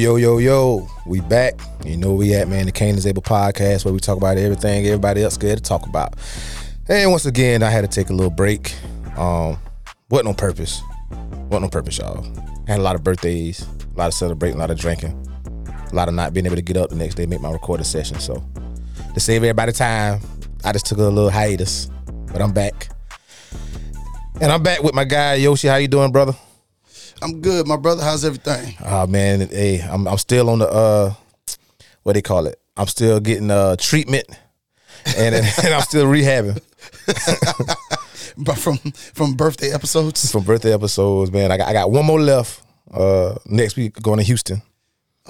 Yo, yo, yo. We back. You know we at, man. The Kane is Able podcast where we talk about everything everybody else scared to talk about. And once again, I had to take a little break. Um, wasn't on purpose. Wasn't on purpose, y'all. had a lot of birthdays, a lot of celebrating, a lot of drinking, a lot of not being able to get up the next day, make my recording session. So to save everybody time, I just took a little hiatus. But I'm back. And I'm back with my guy Yoshi. How you doing, brother? I'm good, my brother. How's everything? Oh man, hey, I'm I'm still on the uh what they call it. I'm still getting uh treatment and, and I'm still rehabbing But from from birthday episodes. from birthday episodes, man. I got I got one more left. Uh next week going to Houston.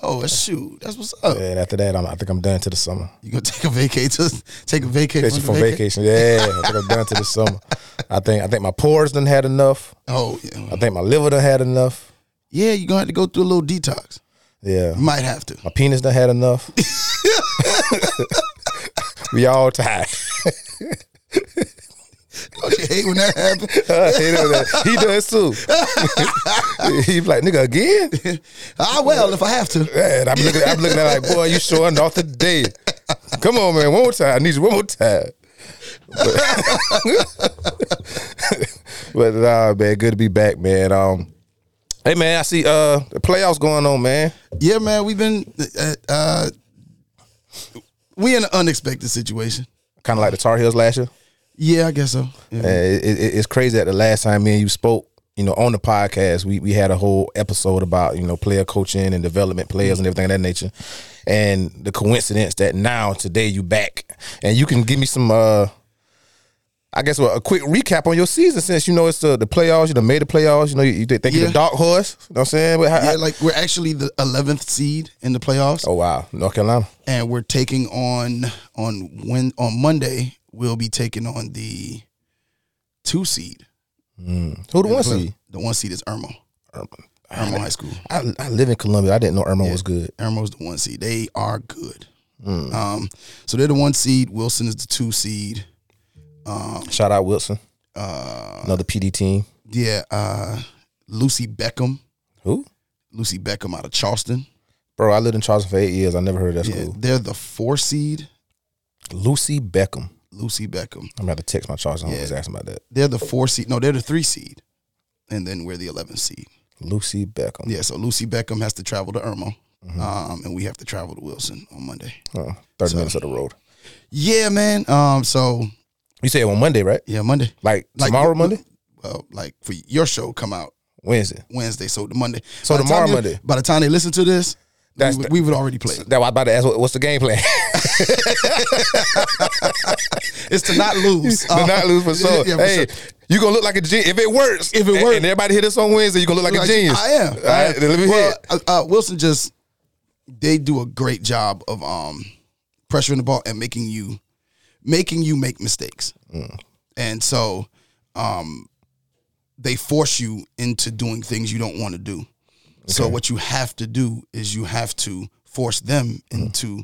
Oh shoot, that's what's up. And after that I'm, I think I'm done to the summer. You gonna take a vacation? Take a vacation from vacation. vacation? Yeah, I think I'm done to the summer. I think I think my pores done had enough. Oh yeah, I think my liver done had enough. yeah. You're gonna have to go through a little detox. Yeah. You might have to. My penis done had enough. we all tired. Don't you hate when that happens? he does that. He does too. He's like, nigga, again? ah well, if I have to. Man, I'm looking, I'm looking at like, boy, you showing off today. Come on, man, one more time. I need you one more time. But, but nah, man, good to be back, man. Um, hey, man, I see uh the playoffs going on, man. Yeah, man. We've been uh, uh we in an unexpected situation. Kind of like the Tar Heels last year. Yeah, I guess so. Yeah. Uh, it, it, it's crazy that the last time me and you spoke, you know, on the podcast, we we had a whole episode about you know player coaching and development players and everything of that nature, and the coincidence that now today you back and you can give me some, uh I guess, well, a quick recap on your season since you know it's the the playoffs, you know, made the playoffs, you know, you, you think you're the dark horse, you know what I'm saying? How- yeah, like we're actually the 11th seed in the playoffs. oh wow, North Carolina, and we're taking on on when on Monday we'll be taking on the two seed. who the one seed? The one seed is Irmo. Irmo High School. I, I live in Columbia. I didn't know Irmo was good. Irmo's the one seed. They are good. Mm. Um, so they're the one seed. Wilson is the two seed. Shout out Wilson, Uh, another PD team. yeah, uh, Lucy Beckham. Who? Lucy Beckham out of Charleston. Bro, I lived in Charleston for eight years. I never heard of that Yeah, school. they're the four seed. Lucy Beckham. Lucy Beckham. I'm about to text my Charles. I'm Yeah. just asking about that. They're the four seed. No, they're the three seed, and then we're the 11th seed. Lucy Beckham. Yeah, so Lucy Beckham has to travel to Irmo, Mm-hmm. um, and we have to travel to Wilson on Monday. Oh, 30 minutes of the road. Yeah, man. Um, so You said on Monday, right? yeah, Monday. Like, Like, tomorrow, Monday? Well, like for your show come out Wednesday. Wednesday, so the Monday. So By tomorrow Monday. By the time they listen to this, That's we, the- we would already play. it. That was about to ask, what's the game plan? It's to not lose. to not lose for sure. Yeah, for hey, sure. you going to look like a genius. If it works. If it works. And everybody hit us on Wednesday, you going to look like, Like, a genius. I am. All I right, am. let me hear well, it. uh, uh, Wilson just they do a great job of um pressuring the ball and making you making you make mistakes. Mm. And so um they force you into doing things you don't want to do. So what you have to do is you have to force them Mm. into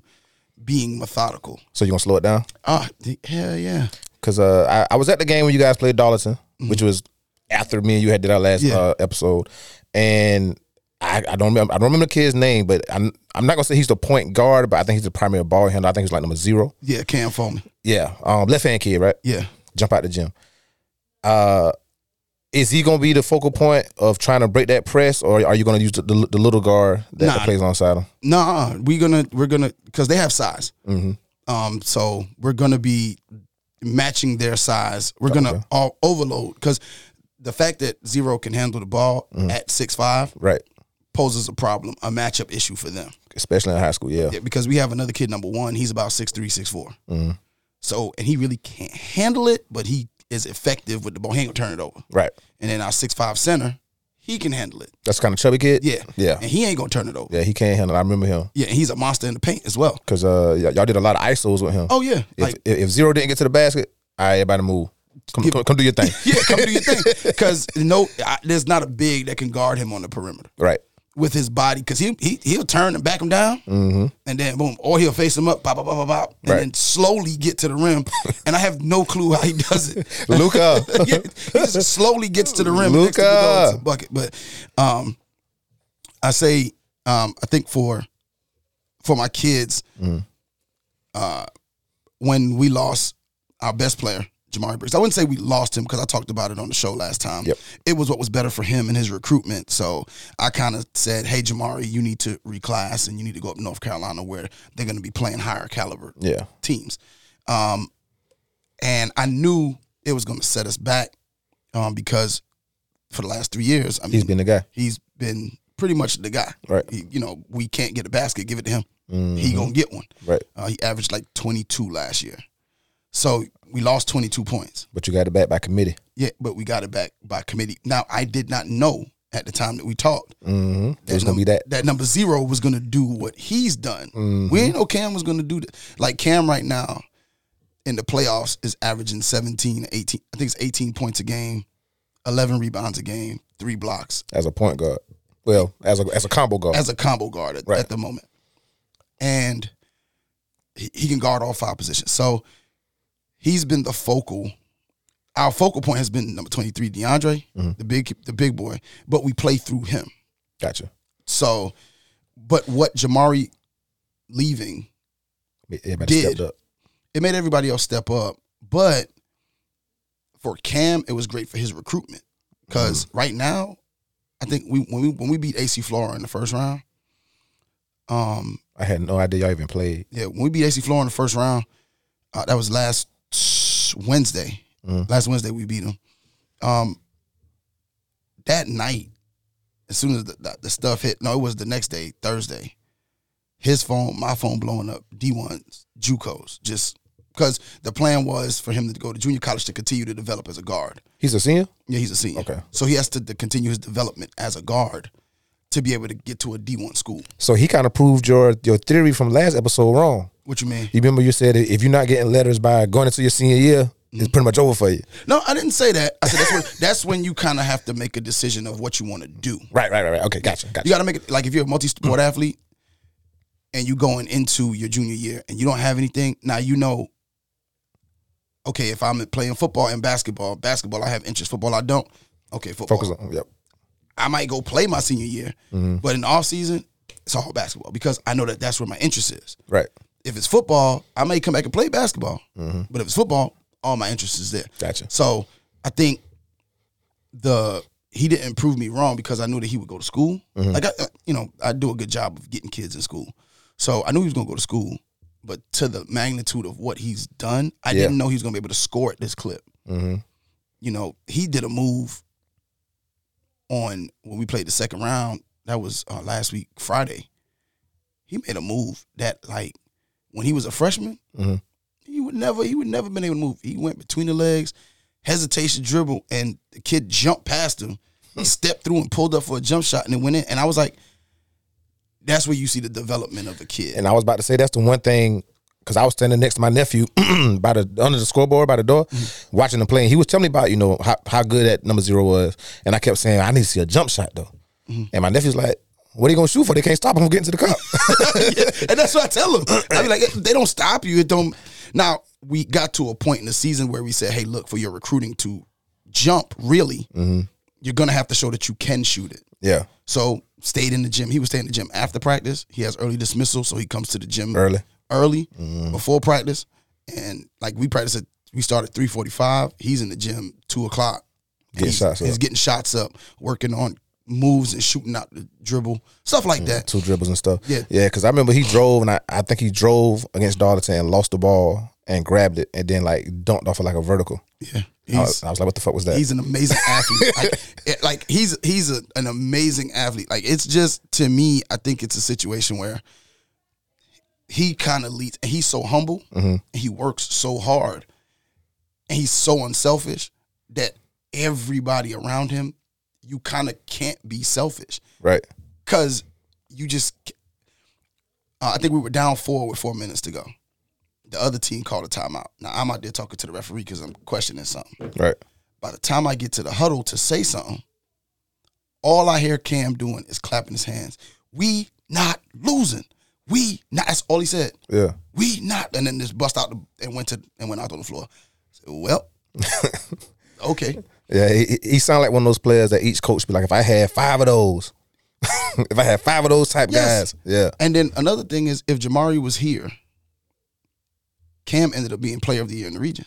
being methodical. So you to slow it down? Ah, the- hell yeah. Because uh, I, I was at the game when you guys played Darlington, which was after me and you had did our last Mm-hmm. Yeah. uh, episode, and I, I don't remember I don't remember the kid's name, but I'm I'm not gonna say he's the point guard, but I think he's the primary ball handler. I think he's like number zero. Yeah, Cam Foreman. Yeah, um, left hand kid, right? Yeah. Jump out the gym. Uh, is he gonna be the focal point of trying to break that press, or are you gonna use the, the, the little guard that, Nah. plays alongside him? Nah, we gonna we're gonna because they have size. Mm-hmm. Um, so we're gonna be matching their size. We're gonna all overload because the fact that zero can handle the ball Mm-hmm. at six five Right, poses a problem, a matchup issue for them. especially in high school. Yeah, Yeah, because we have another kid, number one. He's about six three, six four. Mm-hmm. So and he really can't handle it, but he is effective with the ball. He ain't gonna turn it over. right. And then our six five center, he can handle it. That's kind of chubby kid. Yeah, yeah, And he ain't gonna turn it over. yeah. He can't handle. it. I remember him Yeah, and he's a monster in the paint as well. because uh, y- y'all did a lot of isos with him. Oh yeah, If, like if, if zero didn't get to the basket, all right, everybody move. Come, come, come do your thing. yeah, come do your thing. Because no, I, there's not a big that can guard him on the perimeter Right. With his body. Because he, he he'll turn and back him down, and then boom, or he'll face him up, pop, pop, pop, pop, and Mm-hmm. Right. then slowly get to the rim. and I have no clue how he does it. Yeah, he just slowly gets to the rim. and next thing you know, a bucket. But um, I say Um, I think for for my kids, uh, when we lost our best player, Jamari Briggs, I wouldn't say we lost him because I talked about it on the show last time. Yep. It was what was better for him and his recruitment. So I kind of said, "Hey, Jamari, you need to reclass and you need to go up North Carolina where they're going to be playing higher caliber Yeah. teams." Um, and I knew it was going to set us back um, because for the last three years, I mean, He's been the guy. he's been pretty much the guy. Right. He, you know, we can't get a basket, give it to him. Mhm. He gonna get one. Right. Uh, he averaged like 22 last year, so we lost 22 points. But you got it back by committee. Yeah, but we got it back by committee. Now I did not know at the time that we talked Mm-hmm. It was gonna be that. that number zero was gonna do what he's done. Mhm. We ain't know Cam was gonna do that. Like Cam right now in the playoffs is averaging 17, 18. I think it's 18 points a game, 11 rebounds a game, three blocks. as a point guard. Well, as a as a combo guard. as a combo guard at, Right. at the moment. And he, he can guard all five positions. So he's been the focal. Our focal point has been number 23, DeAndre, Mhm. the big the big boy, but we play through him. gotcha. So but what Jamari leaving, Everybody Did. stepped up. it made everybody else step up. But for Cam, it was great for his recruitment. Because right now, I think we when we when we beat AC Flora in the first round, um, I had no idea y'all even played. Yeah, when we beat AC Flora in the first round, uh, that was last Wednesday. Mhm. Last Wednesday we beat them. Um, that night, as soon as the, the, the stuff hit, no, it was the next day, Thursday. His phone, my phone blowing up. D ones, JUCOs, just because the plan was for him to go to junior college to continue to develop as a guard. He's a senior. Yeah, he's a senior. Okay. so he has to, to continue his development as a guard to be able to get to a D one school. So he kind of proved your your theory from last episode wrong. What you mean? You remember you said if you're not getting letters by going into your senior year, Mm-hmm. it's pretty much over for you. No, I didn't say that. I said that's when that's when you kind of have to make a decision of what you want to do. Right, right, right, right. Okay, gotcha, gotcha. You got to make it like if you're a multi-sport athlete and you're going into your junior year and you don't have anything. Now you know. Okay, if I'm playing football and basketball, basketball I have interest. Football I don't. Okay, football. Focus on. Yep. I might go play my senior year, but in the off season, it's all basketball because I know that that's where my interest is. Right. If it's football, I may come back and play basketball. But if it's football, all my interest is there. Gotcha. So I think the he didn't prove me wrong because I knew that he would go to school. Mm-hmm. Like I, I- you know, I do a good job of getting kids in school, so I knew he was going to go to school. But to the magnitude of what he's done, I Yeah. didn't know he was going to be able to score at this clip. Mm-hmm. You know, he did a move on when we played the second round. That was uh, last week Friday. He made a move that like when he was a freshman, Mhm. he would never he would never been able to move. He went between the legs, hesitation dribble, and the kid jumped past him. He stepped through and pulled up for a jump shot and it went in. And I was like, that's where you see the development of a kid. And I was about to say that's the one thing because I was standing next to my nephew by the under the scoreboard by the door, Mm-hmm. watching him play. And he was telling me about you know how, how good that number zero was, and I kept saying I need to see a jump shot though. Mm-hmm. And my nephew's like, "What are you gonna shoot for? They can't stop him from getting to the cup." and that's what I tell them. I mean, like if they don't stop you. It don't. Now we got to a point in the season where we said, "Hey, look for your recruiting to jump. Really, mm-hmm. you're gonna have to show that you can shoot it." yeah, So stayed in the gym. He was staying in the gym after practice. He has early dismissal, so he comes to the gym early. early mm-hmm. before practice. And like we practice at we start at three forty five. He's in the gym two o'clock. Getting he's, shots up. he's getting shots up, working on moves and shooting out the dribble, stuff like mm, that. two dribbles and stuff. Yeah. yeah. Because I remember he drove, and I, I think he drove against Darlington and lost the ball and grabbed it, and then like dunked off of like a vertical. Yeah, I was, I was like, "What the fuck was that?" he's an amazing athlete. like, it- like he's he's a, an amazing athlete. Like it's just to me, I think it's a situation where he kind of leads, and he's so humble, mm-hmm. and he works so hard, and he's so unselfish that everybody around him, you kind of can't be selfish right. because you just. Uh, I think we were down four with four minutes to go. The other team called a timeout. Now I'm out there talking to the referee because I'm questioning something Right. by the time I get to the huddle to say something, all I hear Cam doing is clapping his hands. We not losing. We not. That's all he said. Yeah. We not. And then just bust out the, and went to and went out on the floor. Said, well, okay. Yeah, he, he sounded like one of those players that each coach be like, if I had five of those, if I had five of those type Yes. guys, yeah. And then another thing is if Jamari was here, Cam ended up being player of the year in the region.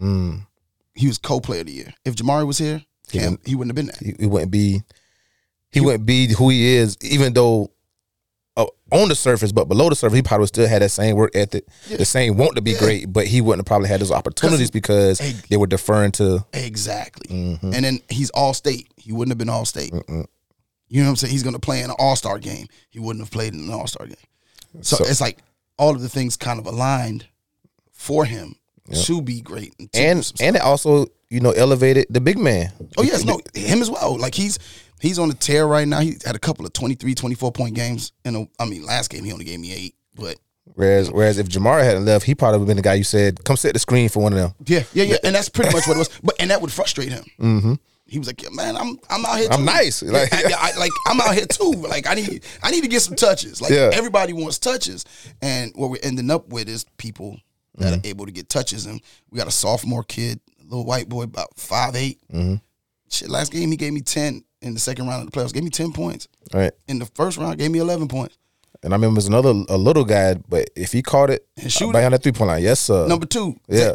Mm. He was co-player of the year. If Jamari was here, He Cam wouldn't- he wouldn't have been there. He, he wouldn't be he wouldn't be who he is, even though on the surface, but below the surface, he probably still had that same work ethic, the same want to be great, but he wouldn't have probably had those opportunities because Hey. they were deferring to Exactly. Mm-hmm. And then he's all state. He wouldn't have been all state. You know what I'm saying? He's going to play in an all star game. He wouldn't have played in an all star game. So, So- it's like all of the things kind of aligned for him to be great. And, and and it also you know elevated the big man. oh, yes, no, him as well. Like he's he's on the tear right now. He had a couple of 23, 24 point games. In a, I mean, last game he only gave me eight. But Whereas whereas if Jamar hadn't left, he probably would have been the guy you said come set the screen for one of them. yeah, yeah, yeah. And that's pretty much what it was. But And that would frustrate him. Mm-hmm. He was like, yeah, man, I'm I'm out here. I'm too. nice. Like- I, I- like I'm out here too. Like I need I need to get some touches. Like Yeah. everybody wants touches, and what we're ending up with is people that Mm-hmm. are able to get touches. And we got a sophomore kid, little white boy, about five Mm-hmm. Shit, last game he gave me ten in the second round of the playoffs. Gave me ten points. Right. In the first round, gave me eleven points. And I remember there's another a little guy, but if he caught it And shoot behind that three point line, yes sir. Number two, yeah.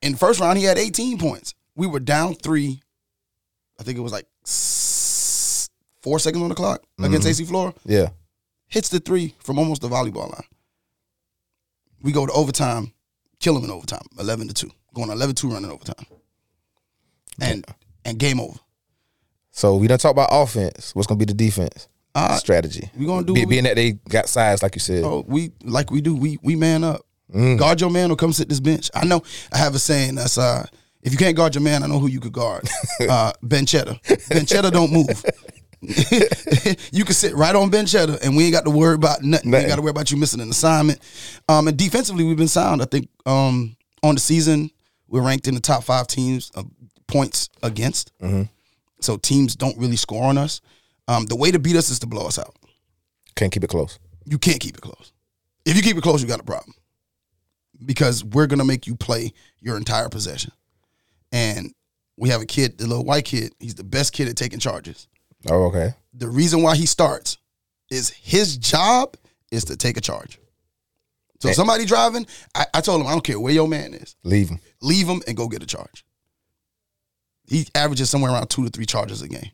in the first round he had 18 points. We were down three. I think it was like four seconds on the clock against mm-hmm. AC Flora. Yeah. Hits the three from almost the volleyball line. We go to overtime, kill him in overtime, 11 to 2. Going 11 2 running overtime. And and game over. So we done talk about offense. What's gonna be the defense Uh, strategy? we gonna do Be, what we- being that they got size, like you said. Oh, we like we do. We we man up. Mm. Guard your man or come sit this bench. I know. I have a saying that's uh, if you can't guard your man, I know who you could guard. Uh, Benchetta. Cheddar. Ben Cheddar don't move. you can sit right on Benchetta, and we ain't got to worry about nothing. We ain't got to worry about you missing an assignment. Um, and defensively, we've been sound. I think um, on the season, we're ranked in the top five teams of points against. So teams don't really score on us. Um, the way to beat us is to blow us out Can't keep it close. you can't keep it close. If you keep it close, you got a problem. Because we're gonna make you play your entire possession. And we have a kid, the little white kid, he's the best kid at taking charges. Oh, okay. The reason why he starts is his job is to take a charge. So Eh. somebody driving, I, I told him, I don't care where your man is. Leave him. Leave him and go get a charge. He averages somewhere around two to three charges a game.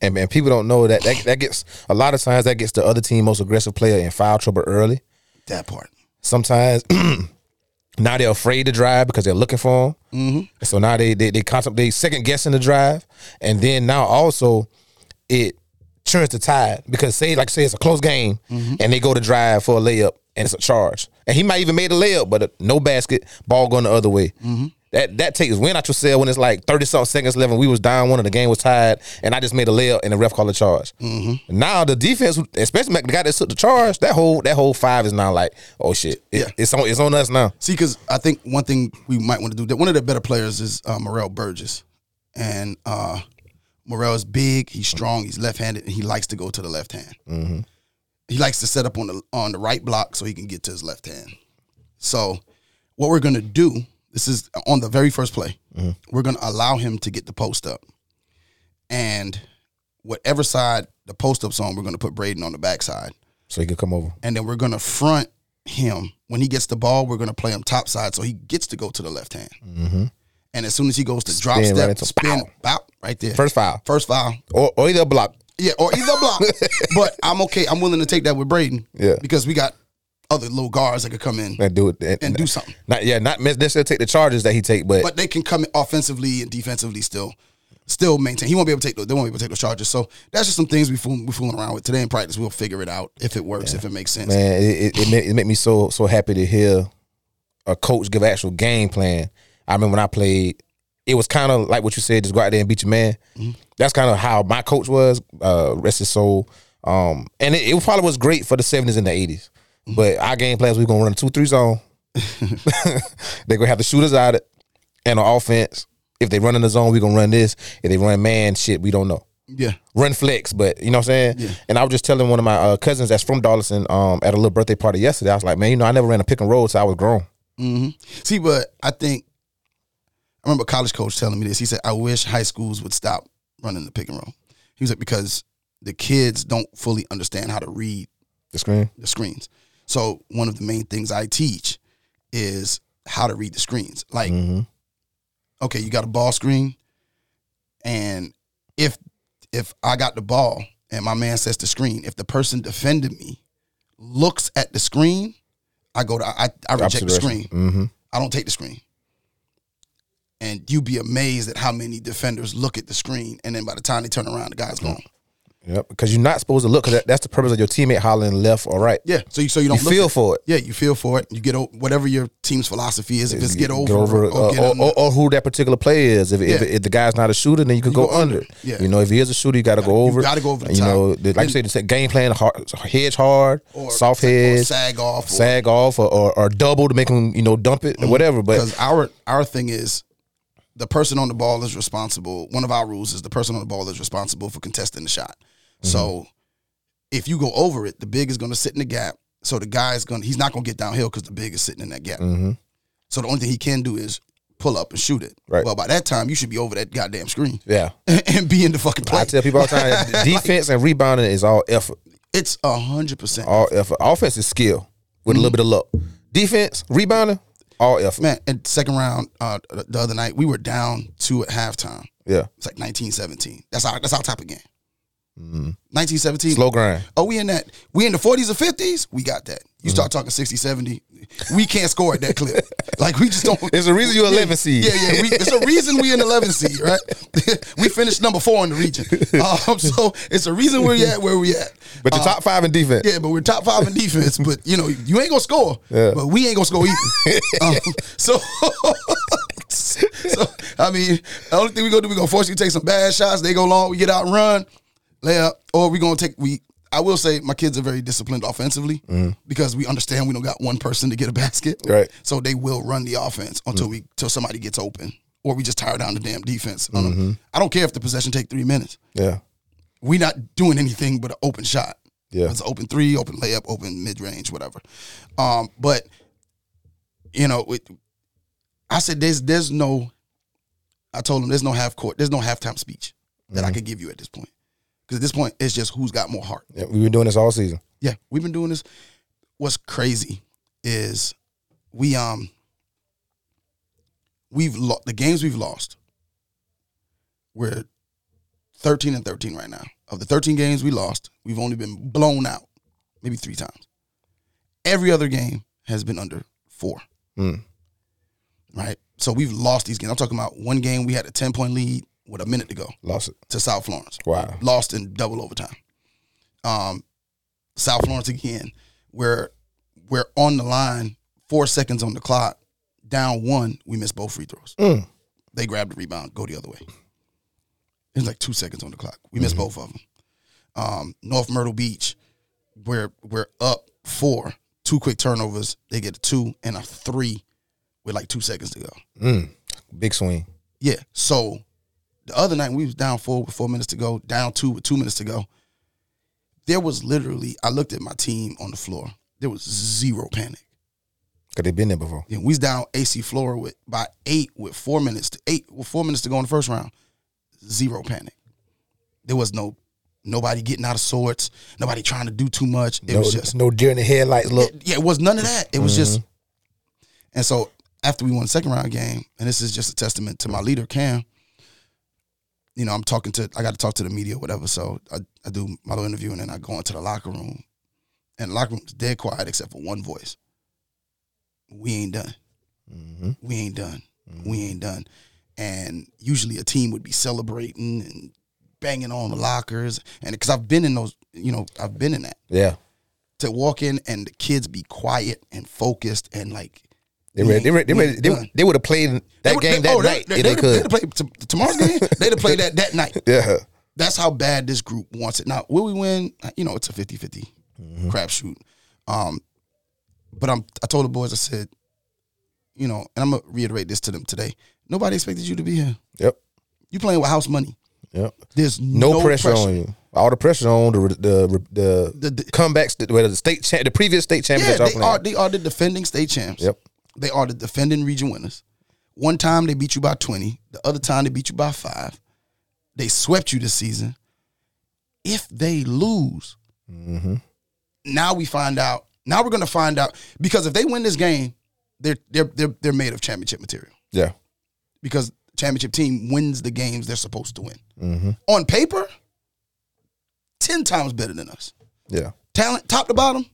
And man, people don't know that, that that gets a lot of times that gets the other team most aggressive player in foul trouble early. That part. Sometimes now they're afraid to drive because they're looking for him. Mm-hmm. So now they they they they second guessing the drive, and then now also it turns the tide because say like say it's a close game and they go to drive for a layup and it's a charge and he might even made a layup but no basket ball going the other way. That that takes win out your cell when it's like thirty something seconds left and we was down one and the game was tied and I just made a layup and the ref called a charge. Now the defense, especially the guy that took the charge, that whole that whole five is now like oh shit, It- Yeah. it's on it's on us now. See, because I think one thing we might want to do that one of the better players is uh, Morel Burgess, and uh, Morel is big, he's strong, he's left-handed, and he likes to go to the left hand. He likes to set up on the on the right block so he can get to his left hand. So, what we're gonna do, this is on the very first play, mm-hmm. we're gonna allow him to get the post up, and whatever side the post up's on, we're gonna put Braden on the backside So he can come over. and then we're gonna front him when he gets the ball. We're gonna play him top side, so he gets to go to the left hand. Mm-hmm. And as soon as he goes to drop Spin right step, into- spin, pow. bop, right there. First foul First foul. or or either block. Yeah, or either block. but I'm okay. I'm willing to take that with Braden. Yeah. Because we got other little guards that could come in and do it and, and do something. Not yeah, not necessarily take the charges that he take, but, But they can come offensively and defensively still. Still maintain. He won't be able to take those. They won't be able to take those charges. So that's just some things we fool, we fooling around with today in practice. We'll figure it out if it works, if it makes sense. man, it it, it, make, me so so happy to hear a coach give actual game plan. I remember when I played, it was kind of like what you said, just go out there and beat your man. That's kind of how my coach was. Uh, rest his soul. Um, and it, it probably was great for the seventies and the 80s But our game plans, we're gonna run a two three zone. They're gonna have the shooters out it, and on offense, if they run in the zone, we're gonna run this. If they run man, shit, we don't know. Yeah. run flex, but you know what I'm saying? Yeah. And I was just telling one of my uh, cousins that's from Darlington um, at a little birthday party yesterday. I was like, man, you know, I never ran a pick and roll till I was grown. Mm-hmm. See, but I think I remember a college coach telling me this. He said, "I wish high schools would stop running the pick and roll." He was like, "Because the kids don't fully understand how to read The screen. the screens. So one of the main things I teach is how to read the screens. Like, Mm-hmm. okay, you got a ball screen, and if if I got the ball and my man sets the screen, if the person defending me looks at the screen, I go to I, I reject the screen. Mm-hmm. I don't take the screen. And you'd be amazed at how many defenders look at the screen, and then by the time they turn around, the guy's gone. Yep. Because you're not supposed to look. Because that, that's the purpose of your teammate hollering left or right. Yeah, so you so you You don't look feel at- for it. Yeah, you feel for it. You get o- whatever your team's philosophy is. If it's get over, over, or, uh, get or, or, or who that particular play is. If, if, Yeah. if the guy's not a shooter, then you could go, go under. Yeah. You know, if he is a shooter, you got to go over. You gotta go over the you top. know, the- like you said, the game plan, hard, hedge hard, or soft or hedge, sag off, or- sag off, or, or, or double to make him, you know, dump it, or whatever. But because our our thing is the person on the ball is responsible. One of our rules is the person on the ball is responsible for contesting the shot. Mm-hmm. So if you go over it, the big is going to sit in the gap. So the guy's going to he's not going to get downhill because the big is sitting in that gap. hmm So the only thing he can do is pull up and shoot it. Right. Well, by that time you should be over that goddamn screen yeah, and be in the fucking play. I tell people all the time, defense and rebounding is all effort. It's a hundred percent. All effort. Offense is skill with a little bit of luck. Defense, rebounding, all effort. Man, and second round uh, the other night we were down two at halftime. Yeah, It's like 1917. That's our that's our type of game. 1917. slow grind. Oh, we in that. We in the 40s or 50s. We got that. You start talking 60, 70. We can't score at that clip. Like we just don't. There's a reason you're 11 seed. Yeah, yeah. We, it's a reason we in 11 seed, right? we finished number four in the region. Um, so it's a reason we're at where we at. But you're top five in defense. Yeah, but we're top five in defense. But you know, you ain't gonna score. Yeah. But we ain't gonna score either. um, so, so I mean, the only thing we gonna do, we gonna force you to take some bad shots. They go long, we get out and run, lay up, or we gonna take we. I will say my kids are very disciplined offensively mm-hmm. because we understand we don't got one person to get a basket. Right. So they will run the offense until mm. we till somebody gets open, or we just tire down the damn defense. on them. I don't care if the possession take three minutes. Yeah. We not doing anything but an open shot. Yeah. It's open three, open layup, open mid range, whatever. Um, but you know, it, I said there's there's no. I told him there's no half court, there's no halftime speech that I mm-hmm. could give you at this point. Because at this point, it's just who's got more heart. yeah. We've been doing this all season. Yeah, we've been doing this. What's crazy is we um we've lo- the games we've lost. We're thirteen and thirteen right now. Of the thirteen games we lost, we've only been blown out maybe three times. Every other game has been under four. Mm. Right, so we've lost these games. I'm talking about one game we had a ten point lead with a minute to go Lost it. to South Florence Wow. lost in double overtime. Um, South Florence again, where we're on the line, four seconds on the clock, down one, we missed both free throws. Mm. They grab the rebound, go the other way. It's like two seconds on the clock. We missed both of them. Um, North Myrtle Beach, where we're up four, two quick turnovers. They get a two and a three with like two seconds to go. Mm. Big swing. Yeah. So the other night we was down four with four minutes to go, down two with two minutes to go. There was literally, I looked at my team on the floor. There was zero panic. Cause they've been there before. Yeah, we was down AC Flora with by eight with four minutes to eight with four minutes to go in the first round. Zero panic. There was no nobody getting out of sorts. Nobody trying to do too much. It no, was just no deer in the headlights. Look. it- yeah, it was none of that. It was just, mm-hmm. and so after we won the second round game, and this is just a testament to my leader Cam. You know, I'm talking to, I got to talk to the media, or whatever. So I, I do my little interview, and then I go into the locker room, and the locker room's dead quiet except for one voice. We ain't done. Mm-hmm. We ain't done. We ain't done. And usually a team would be celebrating and banging on the lockers, and because I've been in those, you know, I've been in that Yeah. to walk in and the kids be quiet and focused and like They ready. They, ready, they, ready, they, they would have played that game that oh, night They, if they, could. have played t- tomorrow's game. They'd have played that that night. yeah. That's how bad this group wants it. Now, will we win? You know, it's a 50-50 Mm-hmm. crapshoot. Um, but I'm. I told the boys. I said, you know, and I'm gonna reiterate this to them today. Nobody expected you to be here. Yep. You playing with house money. Yep. There's No, no, pressure, on you. All the pressure on the the the, The- the- comebacks. The, well, the state cha- the previous state champions Yeah, they are. They are the defending state champs. Yep. They are the defending region winners. One time they beat you by 20. The other time they beat you by five. They swept you this season. if they lose, Mm-hmm. now we find out. Now we're gonna find out because if they win this game, they're they're they're they're made of championship material Yeah. because championship team wins the games they're supposed to win. Mm-hmm. On paper, ten times better than us. Yeah. Talent, top to bottom,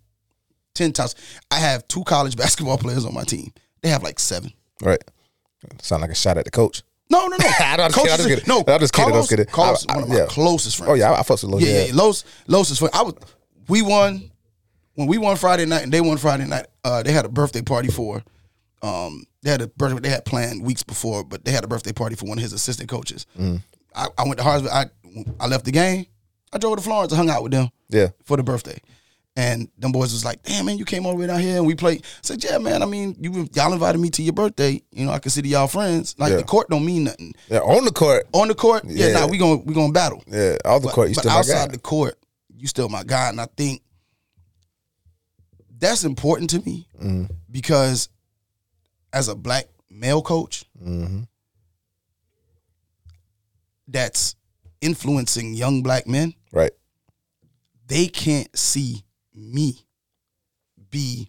ten times. I have two college basketball players on my team. They have like seven. Right. Sound like a shot at the coach. No, no, no. I don't- Coach I'm just kidding. No, I'm just kidding, I'm Carlos, just kidding. Carlos is I- I- one of my yeah. closest friends. Oh yeah, I, I fucks with Los. yeah, yeah. yeah. Los, Los is friend. I was. We won when we won Friday night, and they won Friday night. Uh, they had a birthday party for. Um, they had a birthday. They had planned weeks before, but they had a birthday party for one of his assistant coaches. Mm. I, I went to Hartsville. I I left the game. I drove to Florence and hung out with them Yeah. for the birthday. And them boys was like, "Damn man, you came all the way down here and we played." I said, "Yeah, man. I mean, you y'all invited me to your birthday. You know, I consider y'all friends. Like Yeah. the court don't mean nothing. Yeah. On the court. On the court, yeah, Yeah. nah, we going we gonna battle. Yeah. Off the But, court, you but still my outside guy. the court, you still my guy, and I think that's important to me Mm-hmm. because as a black male coach Mm-hmm. that's influencing young black men, Right. they can't see me be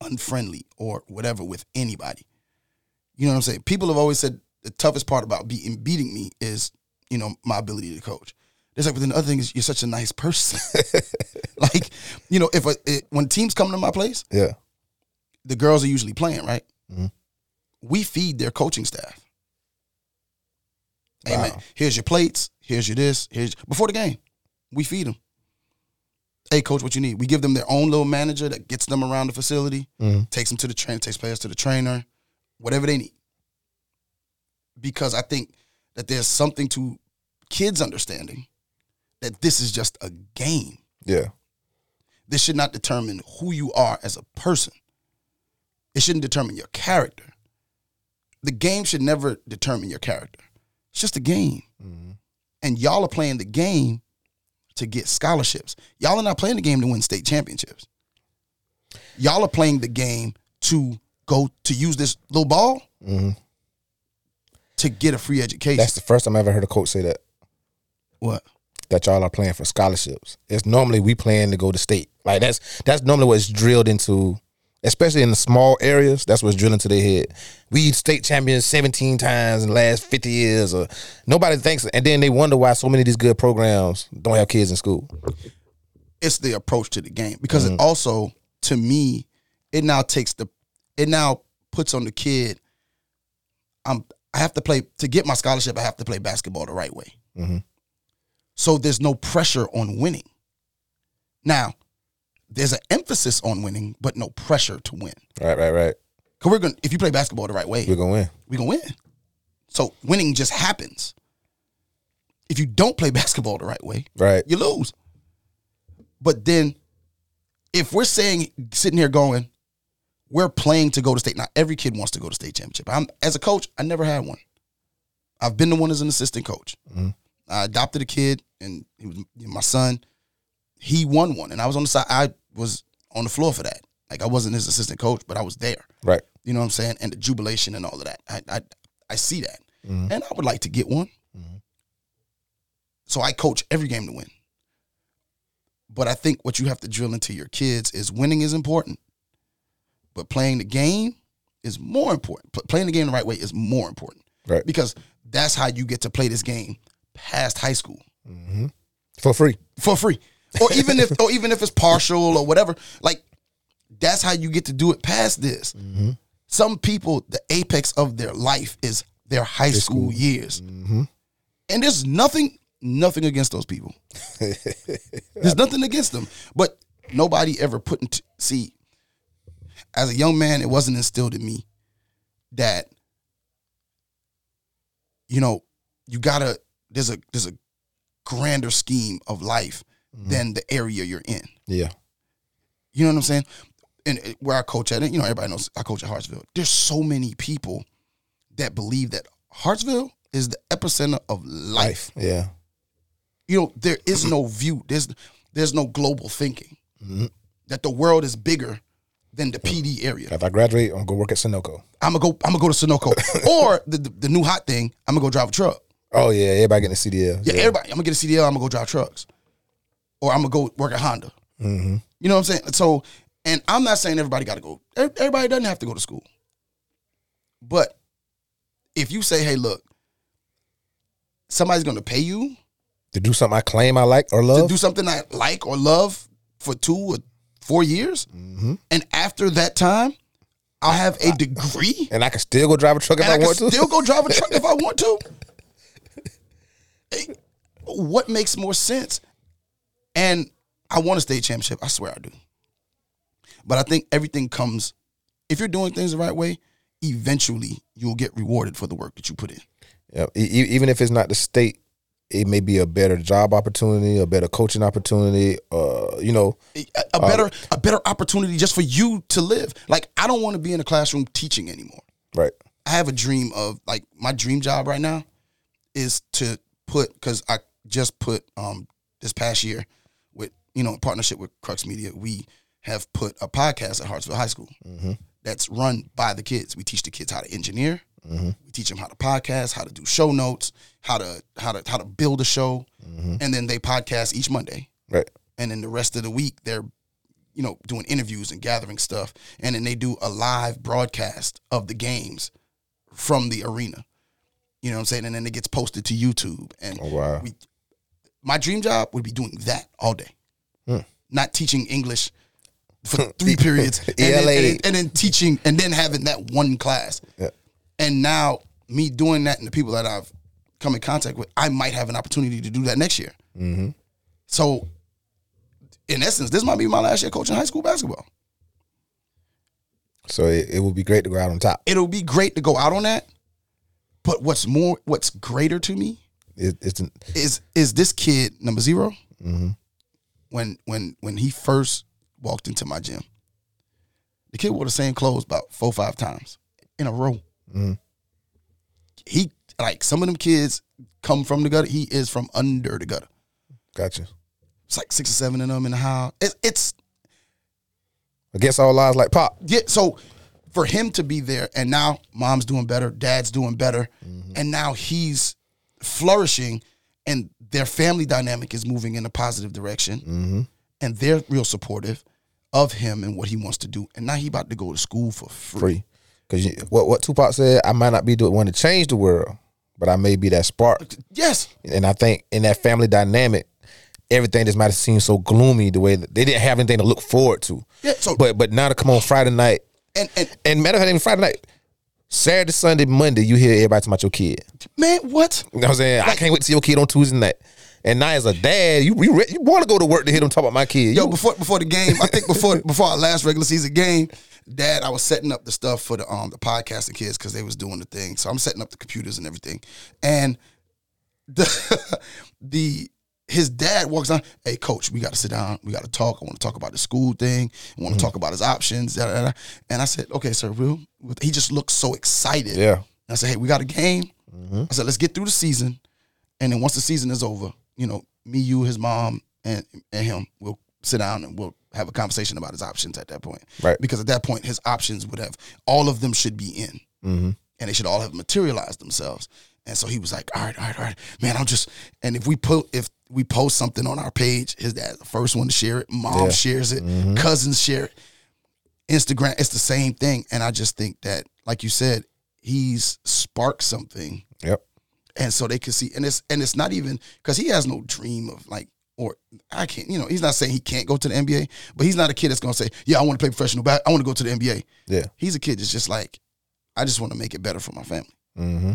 unfriendly or whatever with anybody. You know what I'm saying? People have always said the toughest part about beating beating me is, you know, my ability to coach. It's like, but then the other thing is you're such a nice person. like, you know, if a, it, when teams come to my place, Yeah. the girls are usually playing, right? Mhm. We feed their coaching staff. Amen. Wow. Here's your plates. Here's your this. Here's before the game, we feed them. Hey, coach, what you need? We give them their own little manager that gets them around the facility, Mhm. takes them to the train, takes players to the trainer, whatever they need. Because I think that there's something to kids understanding that this is just a game Yeah. this should not determine who you are as a person. It shouldn't determine your character. The game should never determine your character. It's just a game. Mhm. And y'all are playing the game to get scholarships. Y'all are not playing the game to win state championships. Y'all are playing the game to go to use this little ball Mhm. to get a free education. That's the first time I ever heard a coach say that. what? That y'all are playing for scholarships. It's normally we plan to go to state. Like that's that's normally what's drilled into, especially in the small areas. That's what's drilling to their head. We state champions seventeen times in the last fifty years, or nobody thinks. And then they wonder why so many of these good programs don't have kids in school. it's the approach to the game because it also to me it now takes the it now puts on the kid i'm i have to play to get my scholarship i have to play basketball the right way Mhm. so there's no pressure on winning now there's an emphasis on winning but no pressure to win Right, right, right. because we're gonna if you play basketball the right way We're gonna win. we're gonna win so winning just happens if you don't play basketball the right way Right. you lose. But then, if we're saying sitting here going, we're playing to go to state. Now, every kid wants to go to state championship. I'm as a coach, I never had one. I've been the one as an assistant coach. Mhm. I adopted a kid, and he was my son. He won one, and I was on the side. I was on the floor for that. Like I wasn't his assistant coach, but I was there. Right. You know what I'm saying? And the jubilation and all of that. I I, I see that, Mhm. and I would like to get one. Mhm. So I coach every game to win. But I think what you have to drill into your kids is winning is important, but playing the game is more important. Pl- playing the game the right way is more important Right. because that's how you get to play this game past high school hmm For free. for free, or even if or even if it's partial or whatever. Like that's how you get to do it past this. Mm-hmm. Some people, the apex of their life is their high school, school. years, Mm-hmm. and there's nothing nothing against those people. There's nothing against them, but nobody ever put into see. As a young man, it wasn't instilled in me that you know you gotta. There's a there's a grander scheme of life than the area you're in. Yeah. You know what I'm saying? And where I coach at, you know, everybody knows I coach at Hartsville. There's so many people that believe that Hartsville is the epicenter of life. Yeah. You know, there is no view. There's there's no global thinking. Mhm. That the world is bigger than the PD area. If I graduate, I'm gonna go work at Sonoco. I'm gonna go. I'm gonna go to Sonoco, or the, the the new hot thing. I'm gonna go drive a truck. Oh yeah, everybody getting a CDL. Yeah, everybody. I'm gonna get a CDL. I'm gonna go drive trucks, or I'm gonna go work at Honda. Mm-hmm. You know what I'm saying? So, and I'm not saying everybody got to go. Everybody doesn't have to go to school. But if you say, "Hey, look, somebody's gonna pay you To do something I claim I like or love, to do something I like or love for two or four years, Mm-hmm. and after that time, I'll have a degree, and I can still go drive a truck if I, I, can want to. still go drive a truck if I want to." Hey, what makes more sense? And I want a state championship. I swear I do. But I think everything comes if you're doing things the right way. Eventually, you'll get rewarded for the work that you put in. Yeah, e- even if it's not the state, it may be a better job opportunity, a better coaching opportunity. Uh, you know, a, a better a better opportunity just for you to live. Like I don't want to be in a classroom teaching anymore. right? I have a dream of like my dream job right now is to put because I just put um this past year you know in partnership with Crux Media we have put a podcast at Hartsville High School mm-hmm. that's run by the kids. We teach the kids how to engineer. Mm-hmm. We teach them how to podcast, how to do show notes, how to how to how to build a show, mm-hmm. and then they podcast each Monday. Right. and then the rest of the week they're you know doing interviews and gathering stuff. And then they do a live broadcast of the games from the arena. You know what i'm saying? And then it gets posted to youtube. And Oh wow. we, my dream job would be doing that all day Hmm. not teaching english for three periods and, then, and, then, and then teaching and then having that one class Yeah. and now me doing that and the people that i've come in contact with i might have an opportunity to do that next year Mm-hmm. so, in essence, this might be my last year coaching high school basketball. So it, it would be great to go out on top. It'll be great to go out on that. But what's more, what's greater to me It, it's an, is is this kid number 0 Mhm. When when when he first walked into my gym, the kid wore the same clothes about four five times in a row. Mhm. He like some of them kids come from the gutter. He is from under the gutter. gotcha. It's like six or seven of them in the house. It, it's Against all odds, like pop. Yeah, so for him to be there and now mom's doing better, dad's doing better, and now he's flourishing and their family dynamic is moving in a positive direction Mm-hmm. and they're real supportive of him and what he wants to do. And now he about to go to school for free. Free. Because what what Tupac said, I might not be the one to change the world, but I may be that spark. Yes. And I think in that family dynamic, everything just might have seemed so gloomy the way that they didn't have anything to look forward to. Yeah. So But but now to come on Friday night, and and and matter of fact, even Friday night, Saturday, Sunday, Monday, you hear everybody talking about your kid. man, what? You know what I'm saying? I can't wait to see your kid on Tuesday night. And now as a dad, you you, you want to go to work to hear them talk about my kid. Yo, You- before before the game, I think before before our last regular season game, Dad, I was setting up the stuff for the um the podcasting kids because they was doing the thing. So I'm setting up the computers and everything, and the the his dad walks on. Hey, coach, we got to sit down. We got to talk. I want to talk about the school thing. I want to talk about his options. Da, da, da. And I said, okay, sir. Will he just looked so excited? yeah. And I said, hey, we got a game. I said, let's get through the season. And then once the season is over, you know, me, you, his mom, and, and him, we'll sit down and we'll have a conversation about his options at that point. Right. Because at that point, his options would have, all of them should be in. Mm-hmm. And they should all have materialized themselves. And so he was like, all right, all right, all right. Man, I'm just, and if we put, if we post something on our page, his dad's the first one to share it. Mom Yeah. shares it. Mhm. Cousins share it. Instagram, it's the same thing. And I just think that, like you said, he's sparked something Yep. and so they can see and it's and it's not even because he has no dream of like or I can't you know he's not saying he can't go to the NBA but he's not a kid that's gonna say yeah I want to play professional back I want to go to the NBA Yeah. he's a kid that's just like I just want to make it better for my family Mm-hmm.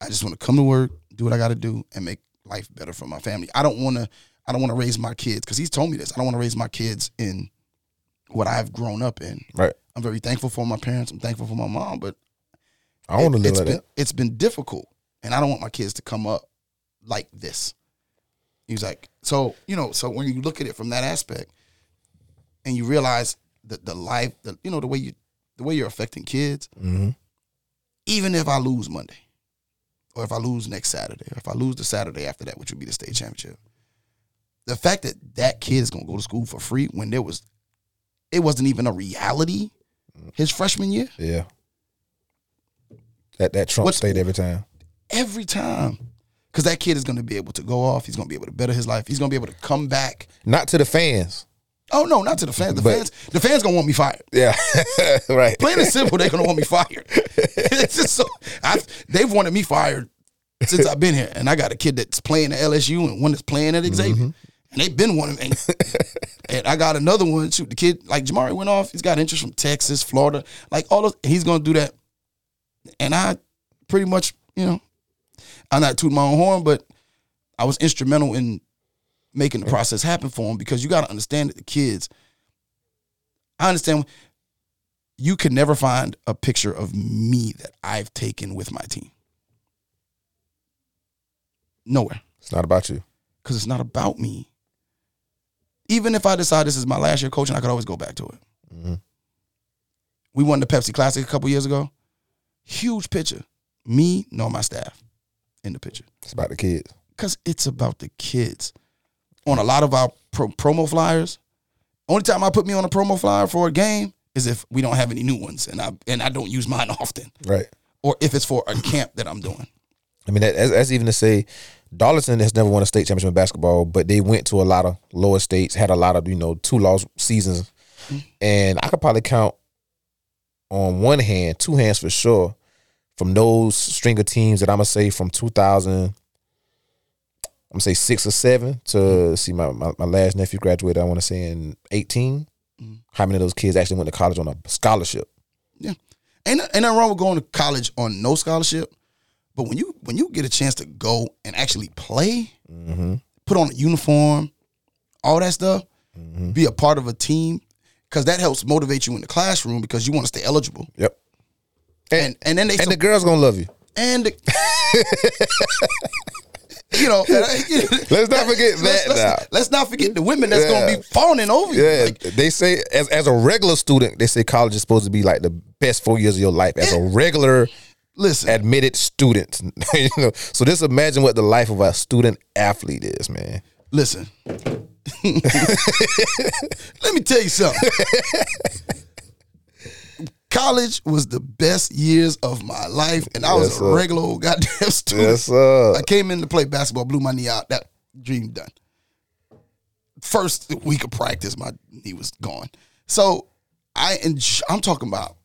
I just want to come to work do what I got to do and make life better for my family I don't want to I don't want to raise my kids because he's told me this I don't want to raise my kids in what I've grown up in Right. I'm very thankful for my parents I'm thankful for my mom but I want to live it's like been, that. It's been difficult, and I don't want my kids to come up like this. He's like, so you know, so when you look at it from that aspect, and you realize that the life, the you know, the way you, the way you're affecting kids, Mm-hmm. even if I lose Monday, or if I lose next Saturday, or if I lose the Saturday after that, which would be the state championship, the fact that that kid is gonna go to school for free when there was, it wasn't even a reality, his freshman year. Yeah. That that Trump What's- state every time. every time. Because that kid is going to be able to go off. He's going to be able to better his life. He's going to be able to come back. Not to the fans. Oh no, not to the fans. The But- fans, the fans gonna want me fired. Yeah. right. Plain and simple, they're gonna want me fired. it's just so I've, they've wanted me fired since I've been here, and I got a kid that's playing at LSU and one that's playing at Xavier, mm-hmm. and they've been wanting me. and I got another one. Shoot, the kid like Jamari went off. He's got interest from Texas, Florida, like all those. He's gonna do that, and I pretty much, you know, I'm not tooting my own horn, but I was instrumental in making the process happen for him because you got to understand that the kids. I understand you can never find a picture of me that I've taken with my team. Nowhere. It's not about you. Because it's not about me. Even if I decide this is my last year coaching, I could always go back to it. Mhm. We won the Pepsi Classic a couple years ago. Huge picture. Me, nor my staff in the picture. It's about the kids. Because it's about the kids. On a lot of our pro- promo flyers, only time I put me on a promo flyer for a game is if we don't have any new ones and I and I don't use mine often. Right. Or if it's for a camp that I'm doing. I mean, that, that's, that's even to say, Darlington has never won a state championship in basketball, but they went to a lot of lower states, had a lot of you know two lost seasons, mm-hmm. and I could probably count on one hand, two hands for sure, from those string of teams that I'm gonna say from 2000. I'm gonna say six or seven to mm-hmm. see my, my, my last nephew graduated. I want to say in 18. Mm-hmm. How many of those kids actually went to college on a scholarship? Yeah. Ain't ain't nothing wrong with going to college on no scholarship. But when you when you get a chance to go and actually play, mm-hmm. put on a uniform, all that stuff, be a part of a team, because that helps motivate you in the classroom because you want to stay eligible. Yep. And and then they And the girls gonna love you. and the, you know, Let's not forget let's, that let's, now. let's not forget the women that's gonna be fawning over you. Yeah, Like, they say as as a regular student, they say college is supposed to be like the best four years of your life. As a regular listen, admitted student, you know. So just imagine what the life of a student athlete is, man. listen. Let me tell you something. College was the best years of my life, and I was Yes, a regular old goddamn student. Yes, sir. I came in to play basketball, blew my knee out. That dream done. First week of practice, my knee was gone. So I enj- I'm talking about.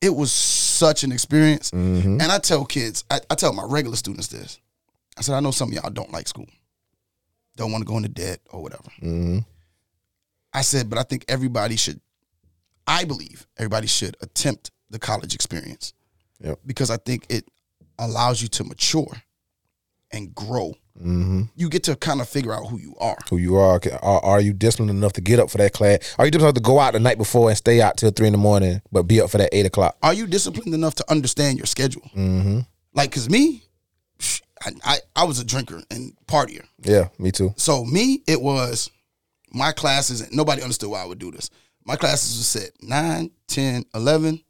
It was such an experience, Mm-hmm. and I tell kids, I, I tell my regular students this. I said, I know some of y'all don't like school, don't want to go into debt or whatever. hmm I said, but I think everybody should. I believe everybody should attempt the college experience Yep. because I think it allows you to mature and grow. hmm You get to kind of figure out who you are. Who you are? Are, are you disciplined enough to get up for that class? Are you disciplined enough to go out the night before and stay out till three in the morning, but be up for that eight o'clock? Are you disciplined enough to understand your schedule? hmm Like, cause me, I, I I was a drinker and partier. Yeah, me too. So me, it was my classes, and nobody understood why I would do this. My classes were set 9, 10, 11